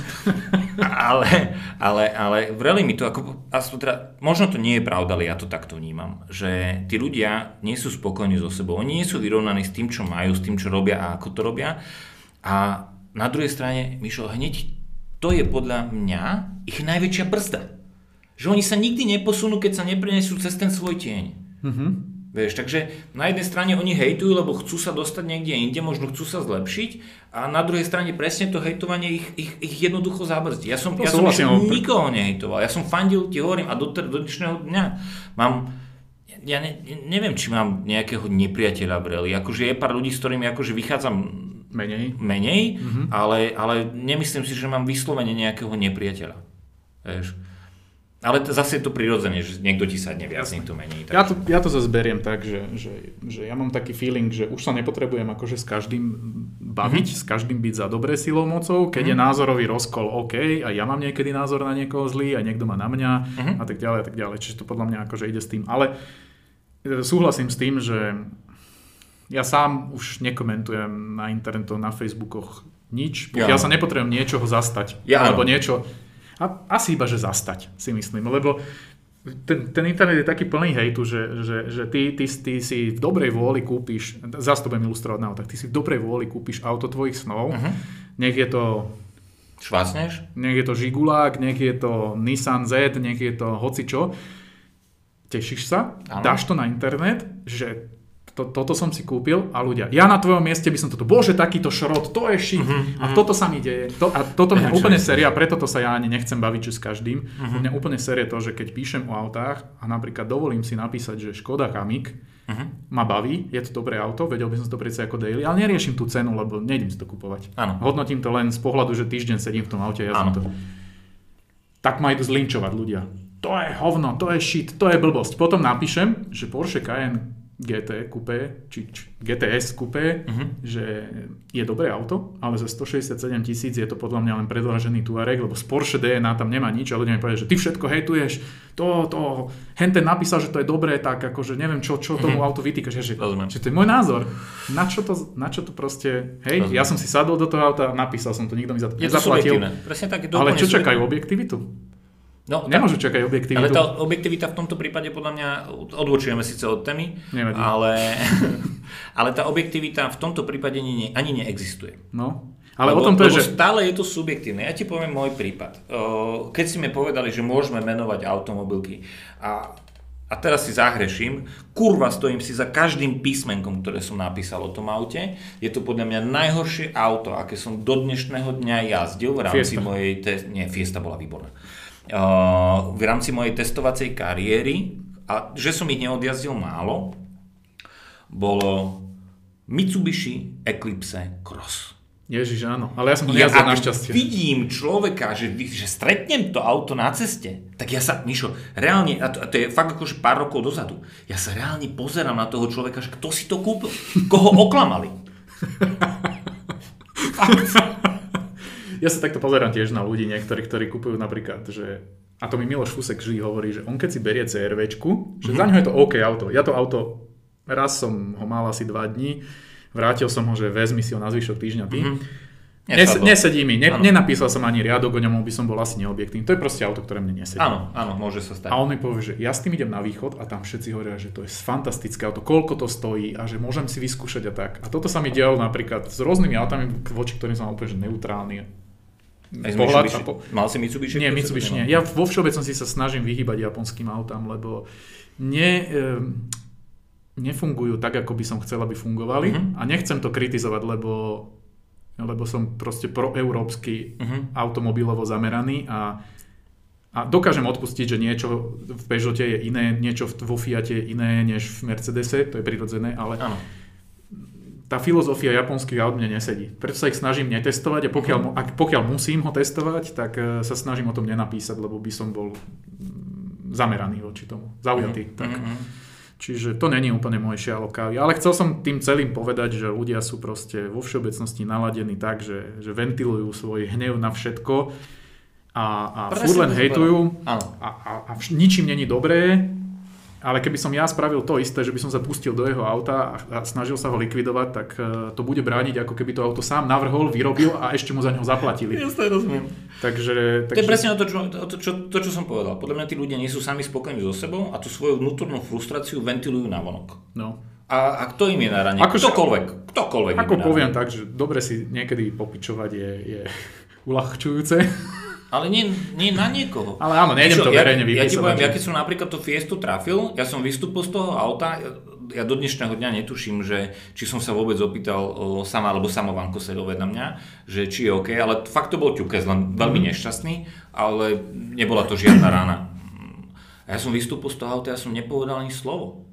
ale, ale, ale vreli mi to, ako, teda, možno to nie je pravda, ale ja to takto vnímam, že tí ľudia nie sú spokojní so sebou, oni nie sú vyrovnaní s tým, čo majú, s tým, čo robia a ako to robia a na druhej strane, Mišo, hneď to je podľa mňa ich najväčšia brzda. Že oni sa nikdy neposunú, keď sa neprenesú cez ten svoj tieň. Mhm. Vieš, takže na jednej strane oni hejtujú, lebo chcú sa dostať niekde inde, možno chcú sa zlepšiť a na druhej strane presne to hejtovanie ich, ich, ich jednoducho zabrzdí. Ja som, To ja som ale- nikoho nehejtoval, ja som fandil, ti hovorím, a do, do dnešného dňa mám ja ne, neviem, či mám nejakého nepriateľa v rally. Akože je pár ľudí, s ktorými akože vychádzam Menej. menej, Mhm. mm-hmm. ale, ale nemyslím si, že mám vyslovene nejakého nepriateľa. Vieš. Ale to, zase je to prirodzené, že niekto ti sadne viac, niekto menej. Ja to, ja to zase beriem tak, že, že, že ja mám taký feeling, že už sa nepotrebujem akože s každým baviť, Mhm. mm-hmm. s každým byť za dobré silou mocou. Keď mm-hmm. je názorový rozkol, OK, a ja mám niekedy názor na niekoho zlý a niekto má na mňa Mhm. a tak ďalej a tak ďalej. Čiže to podľa mňa akože ide s tým. Ale e, súhlasím s tým, že ja sám už nekomentujem na internetu, na Facebookoch nič. Ja. Ja, sa nepotrebujem niečoho zastať. Ja alebo áno. niečo. A, asi iba, že zastať, si myslím. Lebo ten, ten internet je taký plný hejtu, že, že, že ty, ty, ty si v dobrej vôli kúpiš, zase to budem ilustrovať na tak ty si v dobrej vôli kúpiš auto tvojich snov, Mhm. nech je to Švácneš? nech je to Žigulák, nech je to Nissan Z, nech je to hocičo. Tešíš sa, Áno. dáš to na internet, že to, toto som si kúpil a ľudia, ja na tvojom mieste by som toto, bože, takýto šrot, to je shit Mhm, a toto sa mi deje. To, a toto mňa úplne séria, preto to sa ja ani nechcem baviť že s každým. Mhm. Mňa úplne série to, že keď píšem o autách a napríklad dovolím si napísať, že Škoda Kamik Mhm. ma baví, je to dobré auto, vedel by som to predsa ako daily, ale neriešim tú cenu, lebo nejdem si to kupovať. Áno. Hodnotím to len z pohľadu, že týždeň sedím v tom aute a jazdím to. Tak ma idú zlinčovať ľudia. To je hovno, to je shit, to je blbosť. Potom napíšem, že Porsche Cayenne GT Coupé, či, či GTS Coupé, Mhm. že je dobré auto, ale za 167 tisíc je to podľa mňa len predlažený Touareg, lebo z Porsche DNA tam nemá nič a ľudia mi povedia, že ty všetko hejtuješ, to, to, hen ten napísal, že to je dobré, tak akože neviem, čo, čo tomu autu vytýkaš, že, Rozumiem. že to je môj názor. Na čo to, na čo to proste, hej, Rozumiem. ja som si sadol do toho auta, napísal som to, nikto mi za to Je to nezaplatil. subjektívne. Presne tak. to Ale čo čakajú, objektivitu? No, tak, Nemôžu čakať objektivitu. ale tá objektivita v tomto prípade podľa mňa odlučujeme síce od témy, Nevadí. ale, ale tá objektivita v tomto prípade ani, ani neexistuje. No, ale lebo, o tom to je, že... stále je to subjektívne. Ja ti poviem môj prípad. Keď si mi povedali, že môžeme menovať automobilky a, a teraz si zahreším, kurva stojím si za každým písmenkom, ktoré som napísal o tom aute. Je to podľa mňa najhoršie auto, aké som do dnešného dňa jazdil v rámci Fiesta. mojej... Te- nie, Fiesta bola výborná. uh, v rámci mojej testovacej kariéry, a že som ich neodjazdil málo, bolo Mitsubishi Eclipse Cross. Ježiš, áno. Ale ja som ho ak našťastie. vidím človeka, že, že stretnem to auto na ceste, tak ja sa, Mišo, reálne, a to, a to je fakt akože pár rokov dozadu, ja sa reálne pozerám na toho človeka, že kto si to kúpil, koho oklamali. Ja sa takto pozerám tiež na ľudí niektorí, ktorí kupujú napríklad, že a to mi Miloš Fusek vždy hovorí, že on keď si berie CRVčku, že za ňo je to OK auto. Ja to auto, raz som ho mal asi dva dní, vrátil som ho, že vezmi si ho na zvyšok týždňa ty. Nes, Nesadlo. nesedí mi, ne, nenapísal som ani riadok o ňom, by som bol asi neobjektívny. To je proste auto, ktoré mne nesedí. Áno, áno, môže sa stať. A on mi povie, že ja s tým idem na východ a tam všetci hovoria, že to je fantastické auto, koľko to stojí a že môžem si vyskúšať a tak. A toto sa mi dialo napríklad s rôznymi autami, voči ktorým som úplne neutrálny. Pohľad a po- Mal si Mitsubishi? Nie, Mitsubishi nie. Ja vo všeobecnosti sa snažím vyhýbať japonským autám, lebo ne, nefungujú tak, ako by som chcel, aby fungovali. Mhm. A nechcem to kritizovať, lebo, lebo som proste proeurópsky Mhm. automobilovo zameraný a, a dokážem odpustiť, že niečo v Peugeote je iné, niečo v- vo Fiate je iné než v Mercedese, to je prirodzené, ale Áno. Tá filozofia japonských aut mne nesedí. Preto sa ich snažím netestovať a pokiaľ, ak, pokiaľ musím ho testovať, tak eh, sa snažím o tom nenapísať, lebo by som bol mm, zameraný voči tomu, zaujatý. Tak. Mhm. Čiže to není úplne môj šialok kávy. Ale chcel som tým celým povedať, že ľudia sú proste vo všeobecnosti naladení tak, že, že ventilujú svoj hnev na všetko a, a furt len hejtujú a, a, a ničím není dobré, ale keby som ja spravil to isté, že by som sa pustil do jeho auta a, a snažil sa ho likvidovať, tak eh, to bude brániť, ako keby to auto sám navrhol, vyrobil a ešte mu za neho zaplatili. Jasne, rozumiem. Takže, To je takže presne to čo, to, čo, to, čo som povedal. Podľa mňa tí ľudia nie sú sami spokojní so sebou a tú svoju vnútornú frustráciu ventilujú na vonok. no. A, a kto im je na rane? Akože- ktokoľvek. Ktokoľvek im Ako je na poviem rane. tak, že dobre si niekedy popičovať je, je uľahčujúce. Ale nie, nie na niekoho. Ale áno, nejdem to ja, verejne ja ti vypisovať, poviem, ja keď som napríklad tú Fiestu trafil, ja som vystúpil z toho auta, ja, ja do dnešného dňa netuším, že či som sa vôbec opýtal o, sama, alebo samovanko sa doved na mňa, že či je OK, ale fakt to bol ťukez, len veľmi Mhm. nešťastný, ale nebola to žiadna rána. A ja som vystúpil z toho auta, ja som nepovedal ani slovo.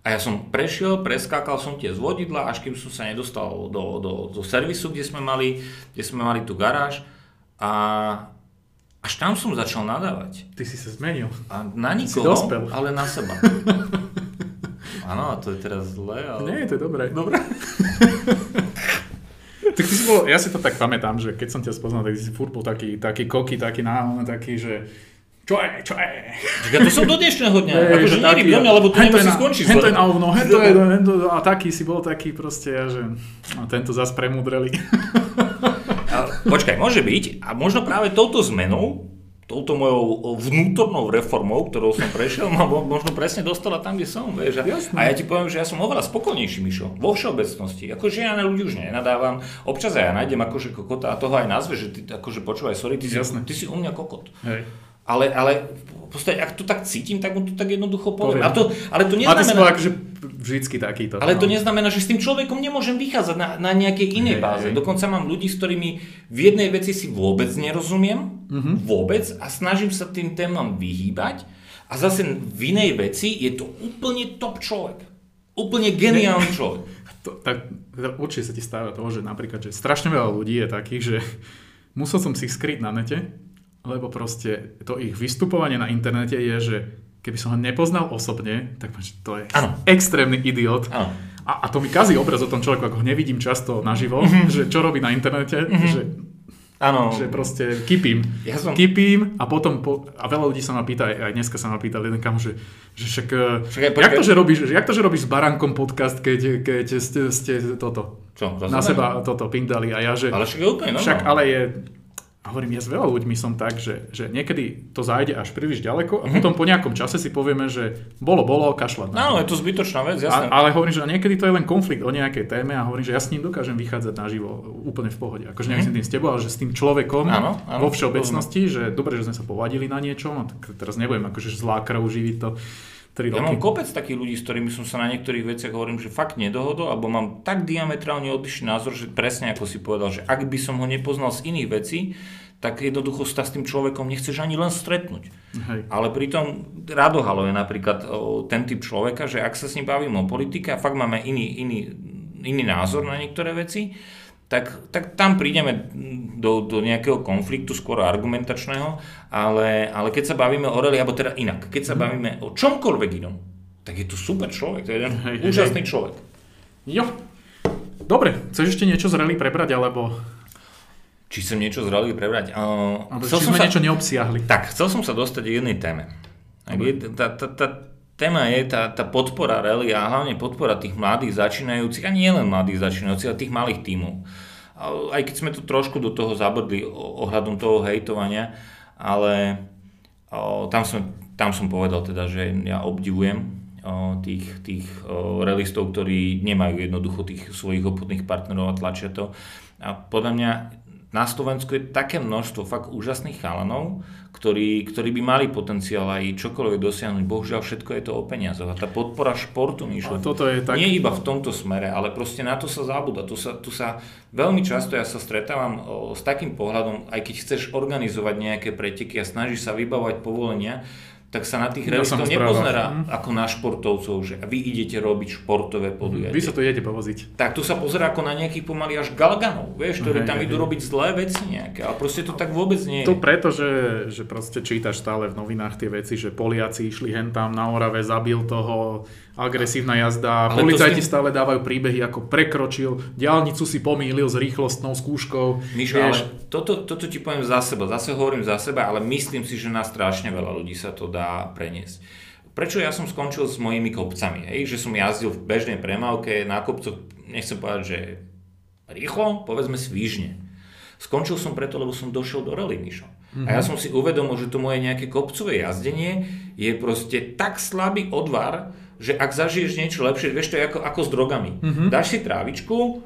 A ja som prešiel, preskákal som tie z vodidla, až kým som sa nedostal do, do, do servisu, kde sme mali, kde sme mali tú garáž. A až tam som začal nadávať. Ty si sa zmenil. A na Si nikoho, ale na seba. Áno, a to je teraz zlé, ale... Nie, to je dobré. Dobre. tak ty si bol, ja si to tak pamätám, že keď som ťa spoznal, tak si furt bol taký, taký koky, taký náhodný, taký, že čo je, čo je. Čaká, to som do dnešného dňa. Hej, akože nevyp do mňa, lebo to hen nemusí je na- skončiť. hen to je zle. na ovno, hen to je, hen to, a taký si bol taký proste, ja, že a tento zas premudreli. Počkaj, môže byť. A možno práve touto zmenou, touto mojou vnútornou reformou, ktorou som prešiel, ma mo- možno presne dostala tam, kde som. Vieš. A, Jasné. a ja ti poviem, že ja som oveľa spokojnejší, Mišo. Vo všeobecnosti. Akože ja na ľudí už nenadávam. Občas aj ja nájdem akože kokota a toho aj nazve, že ty akože počúvaj, sorry, ty si, ty si u mňa kokot. Hej. Ale, ale v podstate, ak to tak cítim, tak mu to tak jednoducho poviem. Poviem. A to, ale to A neznamená... akože vždycky takýto. Ale to no. neznamená, že s tým človekom nemôžem vychádzať na, na nejakej inej Hej, báze. hej. Dokonca mám ľudí, s ktorými v jednej veci si vôbec nerozumiem, Mhm. vôbec, a snažím sa tým témam vyhýbať. A zase v inej veci je to úplne top človek. Úplne geniálny človek. To, tak, teda určite sa ti stáva to, že napríklad, že strašne veľa ľudí je takých, že musel som si ich skryť na nete, lebo proste to ich vystupovanie na internete je, že keby som ho nepoznal osobne, tak to je Áno. extrémny idiot. Áno. A, a to mi kazí obraz o tom človeku, ako ho nevidím často naživo, Mhm. že čo robí na internete, že, Áno. že proste kypím. Ja som- Kypím a potom, po, a veľa ľudí sa ma pýta, aj dneska sa ma pýtal jeden kam, že, že však, eh, Však jak, to, že robíš, jak to, že robíš s Baránkom podcast, keď, keď ste, ste toto, Čo, na seba toto pindali a ja, že Ale však je úplne však normálne. ale je, a hovorím, ja s veľa ľuďmi som tak, že, že niekedy to zájde až príliš ďaleko a Mhm. potom po nejakom čase si povieme, že bolo, bolo, kašľať to. Áno, je to zbytočná vec, jasné. A, ale hovorím, že niekedy to je len konflikt o nejakej téme a hovorím, že ja s ním dokážem vychádzať naživo úplne v pohode. Akože nemyslím tým s tebou, ale že s tým človekom. Áno, áno, vo všeobecnosti, že dobre, že sme sa povadili na niečom, a tak teraz nebudem akože zlá krv živiť to 3 Ja roky. mám kopec takých ľudí, s ktorými som sa na niektorých veciach hovorím, že fakt nedohodol, alebo mám tak diametrálne odlišný názor, že presne ako si povedal, že ak by som ho nepoznal z iných vecí, tak jednoducho sa s tým človekom nechceš ani len stretnúť. Hej. Ale pritom Radohalo je napríklad o, ten typ človeka, že ak sa s ním bavíme o politike a fakt máme iný, iný, iný názor na niektoré veci, tak, tak tam prídeme do, do nejakého konfliktu, skôr argumentačného, ale, ale keď sa bavíme o reli, alebo teda inak, keď sa mhm. bavíme o čomkoľvek inom, tak je to super človek, to je jeden hej, úžasný hej. človek. Jo. Dobre, chceš ešte niečo z rally prebrať, alebo či som niečo zrali prebrať. Uh, chcel či som sme sa, niečo neobsiahli. Tak, chcel som sa dostať k jednej téme. Tá, tá, tá téma je tá, tá podpora rally a hlavne podpora tých mladých začínajúcich, a nie len mladých začínajúcich, ale tých malých tímov. Aj keď sme tu trošku do toho zabrdli ohľadom toho hejtovania, ale o, tam, som, tam som povedal teda, že ja obdivujem o, tých, tých o, relistov, ktorí nemajú jednoducho tých svojich obchodných partnerov a tlačia to. A podľa mňa na Slovensku je také množstvo fakt úžasných chalanov, ktorí, ktorí by mali potenciál aj čokoľvek dosiahnuť. Bohužiaľ všetko je to o peniazoch. A tá podpora športu, Míšo, toto je tak... nie iba v tomto smere, ale proste na to sa zabúda. Tu sa, tu sa veľmi často ja sa stretávam o, s takým pohľadom, aj keď chceš organizovať nejaké preteky a snažíš sa vybavovať povolenia, tak sa na tých ja realistov nepozerá ako na športovcov, že vy idete robiť športové podujatie. Vy sa to idete povoziť. Tak tu sa pozerá ako na nejakých pomaly až galganov, vieš, ktorí tam idú robiť zlé veci nejaké, ale proste to tak vôbec nie je. To preto, že, že proste čítaš stále v novinách tie veci, že Poliaci išli hen tam na Orave, zabil toho, agresívna jazda, ale policajti tým... stále dávajú príbehy, ako prekročil, diálnicu si pomýlil s rýchlostnou skúškou. Mišo, ale toto, toto ti poviem za seba, zase hovorím za seba, ale myslím si, že na strašne veľa ľudí sa to dá preniesť. Prečo ja som skončil s mojimi kopcami? Hej? Že som jazdil v bežnej premávke na kopcoch, nechcem povedať, že rýchlo, povedzme svížne. Skončil som preto, lebo som došiel do rally, Mišo. Mm-hmm. A ja som si uvedomil, že to moje nejaké kopcové jazdenie je proste tak slabý odvar, že ak zažiješ niečo lepšie, vieš, to je ako, ako s drogami. Mm-hmm. Dáš si trávičku,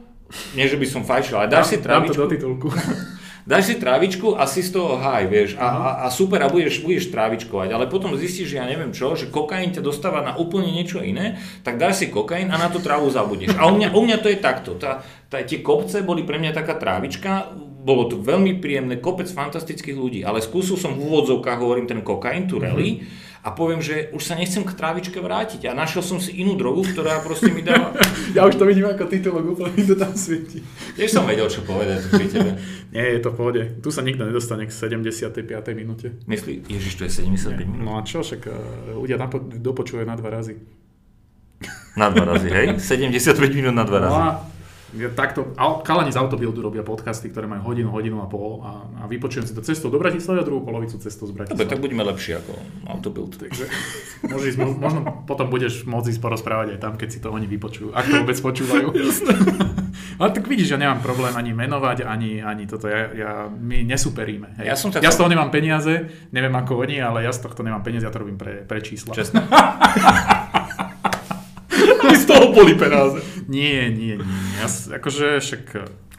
nie že by som fajčil, ale dáš dám, si trávičku. Dám to do titulku. dáš si trávičku a si z toho haj, vieš, a, a, a super, a budeš, budeš trávičkovať, ale potom zistíš, že ja neviem čo, že kokain ťa dostáva na úplne niečo iné, tak dáš si kokain a na tú trávu zabudneš. A u mňa, u mňa to je takto, tá, tá, tie kopce boli pre mňa taká trávička, bolo to veľmi príjemné, kopec fantastických ľudí, ale skúsil som v úvodzovkách, hovorím, ten kokain, tu rally, mm-hmm a poviem, že už sa nechcem k trávičke vrátiť a našiel som si inú drogu, ktorá proste mi dáva... ja už to vidím ako titulok, úplne mi to tam svieti. Tiež som vedel, čo povedať pri tebe. Nie, je to v pohode. Tu sa nikto nedostane k 75. minúte. Myslí, Ježiš, to je 75 minút? No a čo, však uh, ľudia napo- dopočuje na dva razy. Na dva razy, hej? 75 minút na dva no razy. No a takto, kalani z Autobuildu robia podcasty, ktoré majú hodinu, hodinu a pol a, a vypočujem si to cestou do Bratislavy a druhú polovicu cestou z Bratislavy. Dobre, tak budeme lepší ako Autobuild. Takže môžeš, možno potom budeš môcť ísť porozprávať aj tam, keď si to oni vypočujú, ak to vôbec počúvajú. Ale tak vidíš, že nemám problém ani menovať, ani, ani toto. Ja, ja, my nesuperíme. Hej. Ja, som ja z toho nemám peniaze, neviem ako oni, ale ja z tohto nemám peniaze, ja to robím pre, pre čísla. Čestné. z toho boli peniaze. Nie, nie, nie. Ja, akože však...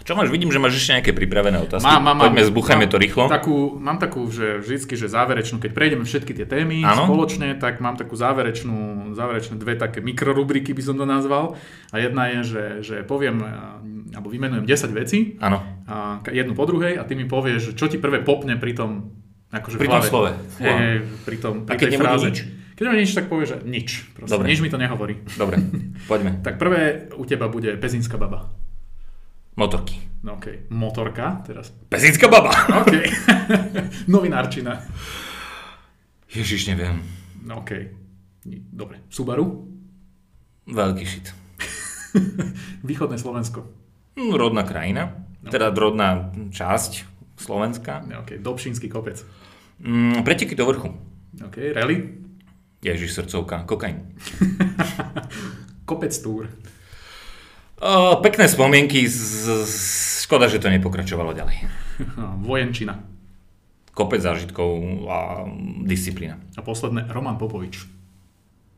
Čo máš? Vidím, že máš ešte nejaké pripravené otázky. Mám, mám, Poďme, zbuchajme to rýchlo. Takú, mám takú, že vždycky, že záverečnú, keď prejdeme všetky tie témy ano? spoločne, tak mám takú záverečnú, záverečné dve také mikrorubriky by som to nazval. A jedna je, že, že poviem, alebo vymenujem 10 vecí. Áno. A jednu po druhej a ty mi povieš, čo ti prvé popne pri tom akože pri tom slove. Hey, pri, tom, pri tej fráze. Nič. Keď mi nič, tak povie, že nič. Proste, Dobre. Nič mi to nehovorí. Dobre, poďme. tak prvé u teba bude Pezinská baba. Motorky. No okej. Okay. Motorka teraz. Pezinská baba. OK. Novinárčina. Ježiš, neviem. No okej. Okay. Dobre. Subaru? Veľký šit. Východné Slovensko. Hm, rodná krajina. No. Teda rodná časť Slovenska. No, OK. Dobšinský kopec. Mm, preteky do vrchu. OK. Rally? Ježiš, srdcovka, kokain. Kopec túr. O, pekné spomienky, z, z, škoda, že to nepokračovalo ďalej. Vojenčina. Kopec zážitkov a disciplína. A posledné, Roman Popovič.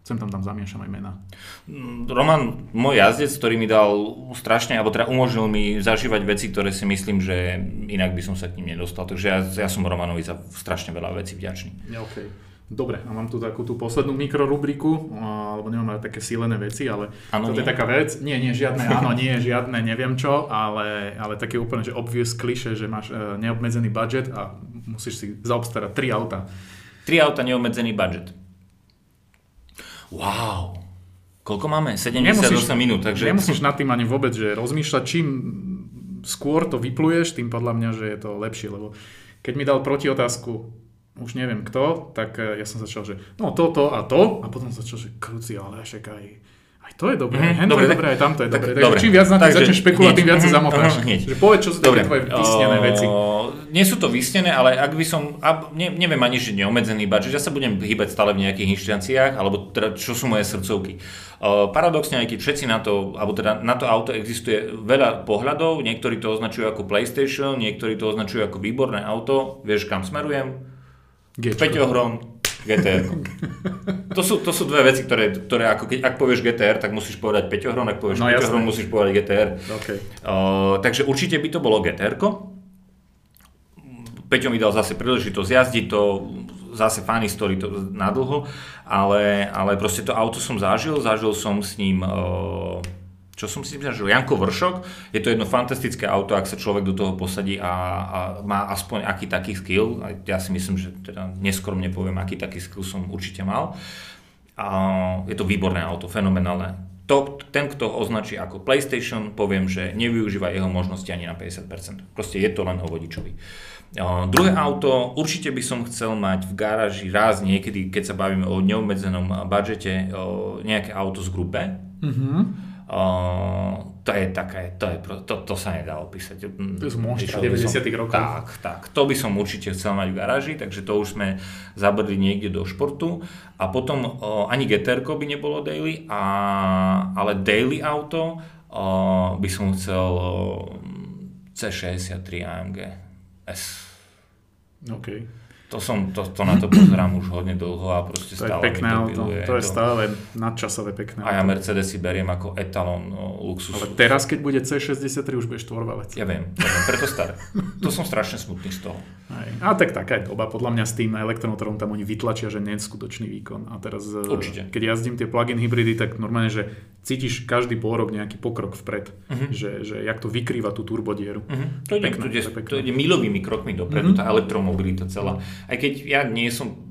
Sem tam tam zamiešam aj mená. Mm, Roman, môj jazdec, ktorý mi dal strašne, alebo teda umožnil mi zažívať veci, ktoré si myslím, že inak by som sa k ním nedostal. Takže ja, ja som Romanovi za strašne veľa vecí vďačný. Ja, okay. Dobre, a mám tu takú tú poslednú mikrorubriku, alebo nemám aj také sílené veci, ale ano, toto nie? je taká vec. Nie, nie, žiadne áno, nie, žiadne, neviem čo, ale, ale také úplne, že obvious kliše, že máš uh, neobmedzený budget a musíš si zaobstarať tri auta. Tri auta, neobmedzený budget. Wow. Koľko máme? 78 nemusíš, minút, takže... Nemusíš nad tým ani vôbec, že rozmýšľať, čím skôr to vypluješ, tým podľa mňa, že je to lepšie, lebo keď mi dal protiotázku už neviem kto, tak eh, ja som začal, že no toto a to a potom začal, že kruci, ale však aj, aj to je dobré, mm-hmm, dobre, je dobré, aj tamto je dobré. Tak, dobre. čím viac na tým začneš špekulovať, tým viac sa mhm, zamotáš. Uh, že povedz, čo sú dobre. tvoje vysnené veci. Nie sú to vysnené, ale ak by som, ne, neviem ani, že neomedzený budget, ja sa budem hýbať stále v nejakých inštanciách, alebo teda, čo sú moje srdcovky. Uh, paradoxne, aj keď všetci na to, alebo teda na to auto existuje veľa pohľadov, niektorí to označujú ako PlayStation, niektorí to označujú ako výborné auto, vieš kam smerujem, Peťohron, GTR. To sú, to sú dve veci, ktoré, ktoré ako keď, ak povieš GTR, tak musíš povedať Peťohron, ak povieš no, Peťohron, musíš povedať GTR. Okay. Uh, takže určite by to bolo GTR. Peťo mi dal zase príležitosť jazdiť to, zase funny story to na dlho, ale, ale proste to auto som zažil, zažil som s ním uh, čo som si myslel, že Janko Vršok, je to jedno fantastické auto, ak sa človek do toho posadí a, a má aspoň aký taký skill, a ja si myslím, že teda neskromne poviem, aký taký skill som určite mal. A je to výborné auto, fenomenálne. To, ten, kto ho označí ako PlayStation, poviem, že nevyužíva jeho možnosti ani na 50%. Proste je to len o vodičovi. Uh, druhé auto, určite by som chcel mať v garáži raz niekedy, keď sa bavíme o neobmedzenom budžete, uh, nejaké auto z grupe. Mm-hmm to je také, to, je, to, to sa nedá opísať. To sú monštra 90 rokov. Tak, tak. To by som určite chcel mať v garáži, takže to už sme zabrdli niekde do športu. A potom o, ani GTR by nebolo daily, a, ale daily auto o, by som chcel o, C63 AMG S. Okay. To, som, to, to na to pozerám už hodne dlho a proste to stále je pekné mi to auto. To je stále nadčasové pekné A ja Mercedes si beriem ako etalón no, luxusu. Ale teraz, keď bude C63, už budeš tvorvalec. Ja viem, ja viem, preto staré. to som strašne smutný z toho. Aj. A tak taká je doba. Podľa mňa s tým elektromotorom tam oni vytlačia, že nie je skutočný výkon. A teraz, e, Určite. keď jazdím tie plug-in hybridy, tak normálne, že cítiš každý pôrok nejaký pokrok vpred. Uh-huh. Že, že jak to vykrýva tú turbodieru. Uh-huh. To, ide, pekné, to, ide, to ide milovými krokmi dopredu, uh-huh. tá elektromobilita celá. Aj keď ja nie som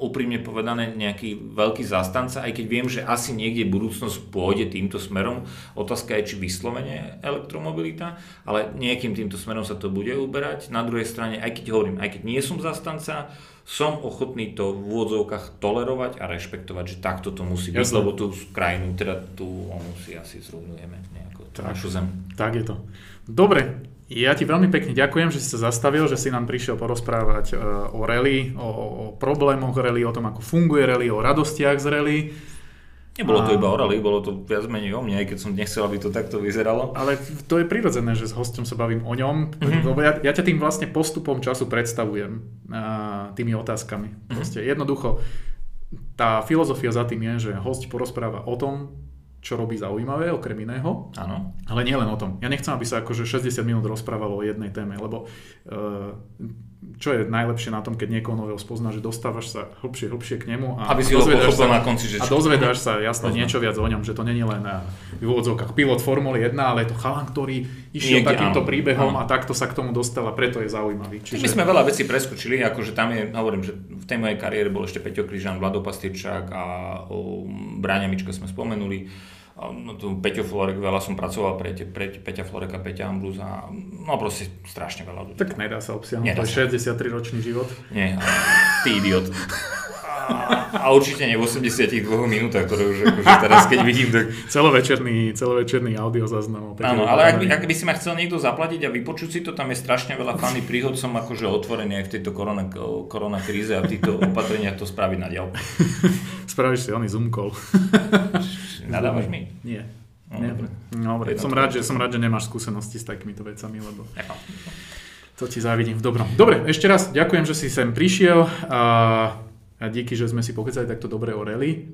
úprimne povedané nejaký veľký zastanca, aj keď viem, že asi niekde budúcnosť pôjde týmto smerom. Otázka je, či vyslovene elektromobilita, ale nejakým týmto smerom sa to bude uberať. Na druhej strane, aj keď hovorím, aj keď nie som zastanca, som ochotný to v úvodzovkách tolerovať a rešpektovať, že takto to musí byť, Jasne. lebo tú krajinu, teda tú onu si asi zrujnujeme nejako, tak, našu zem. Tak je to. Dobre, ja ti veľmi pekne ďakujem, že si sa zastavil, že si nám prišiel porozprávať uh, o rally, o, o problémoch rally, o tom, ako funguje rally, o radostiach z rally. Nebolo to iba o rally, bolo to viac menej o mne, aj keď som nechcel, aby to takto vyzeralo. Ale to je prirodzené, že s hostom sa bavím o ňom, mm-hmm. lebo ja, ja ťa tým vlastne postupom času predstavujem uh, tými otázkami. Mm-hmm. Proste jednoducho, tá filozofia za tým je, že host porozpráva o tom, čo robí zaujímavé, okrem iného. Áno. Ale nie len o tom. Ja nechcem, aby sa akože 60 minút rozprávalo o jednej téme, lebo uh, čo je najlepšie na tom, keď niekoho nového spozná, že dostávaš sa hlbšie, hlbšie k nemu a, aby si ho sa, na konci, že a dozvedáš sa jasne niečo viac o ňom, že to není len na v úvodzovkách pilot Formuly 1, ale je to chalan, ktorý išiel Niekde, takýmto áno, príbehom áno. a takto sa k tomu dostal a preto je zaujímavý. Čiže... My sme veľa vecí preskočili, akože tam je, hovorím, že v tej mojej kariére bol ešte Peťo Križan, Vlado Pastierčák a o Bráňa Mička sme spomenuli no, tu Peťo Florek, veľa som pracoval pre, pre Peťa Floreka, Peťa Ambrus a no proste strašne veľa ľudí. Tak nedá sa obsiahnuť, to je 63 ročný život. Nie, ty idiot. A, určite nie v 82 minútach, ktoré už akože teraz keď vidím, tak... Celovečerný, celovečerný audio zaznam. Áno, ale ak by, ak by si ma chcel niekto zaplatiť a vypočuť si to, tam je strašne veľa fanny príhod, som akože otvorený aj v tejto korona, korona kríze a v týchto opatreniach to spraviť na diaľku. Spravíš si oný Zoom call. Nadávaš mi? Nie. No, dobre. dobre. Som, rád, že, som rád, že nemáš skúsenosti s takýmito vecami, lebo to ti závidím v dobrom. Dobre, ešte raz ďakujem, že si sem prišiel a, a díky, že sme si pokecali takto dobre o rally.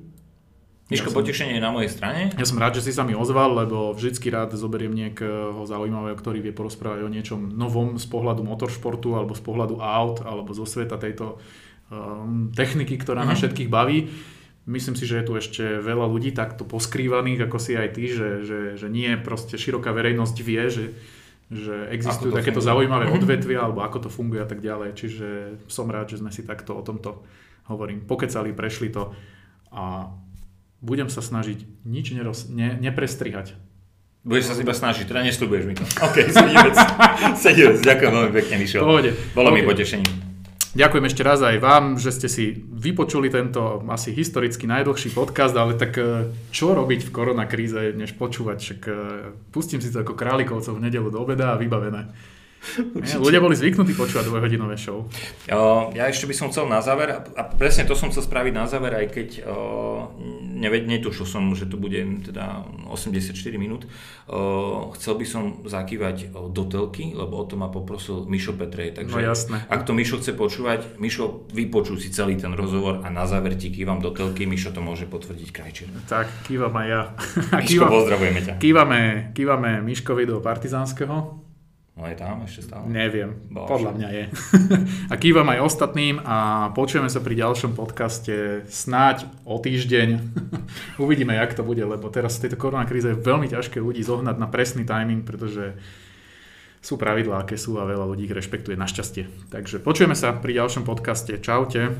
Miško, ja potešenie je na mojej strane. Ja som rád, že si sa mi ozval, lebo vždycky rád zoberiem niekoho zaujímavého, ktorý vie porozprávať o niečom novom z pohľadu motoršportu, alebo z pohľadu aut, alebo zo sveta tejto um, techniky, ktorá mm-hmm. na všetkých baví. Myslím si, že je tu ešte veľa ľudí takto poskrývaných, ako si aj ty, že, že, že nie proste široká verejnosť vie, že, že existujú takéto funguje. zaujímavé mm-hmm. odvetvia, alebo ako to funguje a tak ďalej. Čiže som rád, že sme si takto o tomto, hovorím, pokecali, prešli to a budem sa snažiť nič neroz, ne, neprestrihať. Budeš sa iba snažiť, teda nesľubuješ mi to. OK, sedivec. sedivec, ďakujem veľmi pekne, Mišo. Pohode. Bolo okay. mi potešením. Ďakujem ešte raz aj vám, že ste si vypočuli tento asi historicky najdlhší podcast, ale tak e, čo robiť v koronakríze, než počúvať, však e, pustím si to ako králikovcov v nedelu do obeda a vybavené. Určite. Ľudia boli zvyknutí počúvať dvojhodinové show. Ja ešte by som chcel na záver, a presne to som chcel spraviť na záver, aj keď neved, netušil som, že to bude teda 84 minút. Chcel by som zakývať do telky, lebo o to ma poprosil Mišo Petrej. Takže no jasné. ak to Mišo chce počúvať, Mišo, vypočuj si celý ten rozhovor a na záver ti kývam do telky, Mišo to môže potvrdiť krajčer. Tak, kývam aj ja. Miško, pozdravujeme ťa. Kývame, kývame Miškovi do Partizánskeho. No je tam ešte stále? Neviem, Bože. podľa mňa je. a kývam aj ostatným a počujeme sa pri ďalšom podcaste snáď o týždeň. Uvidíme, jak to bude, lebo teraz v tejto koronakríze je veľmi ťažké ľudí zohnať na presný timing, pretože sú pravidlá, aké sú a veľa ľudí ich rešpektuje našťastie. Takže počujeme sa pri ďalšom podcaste. Čaute.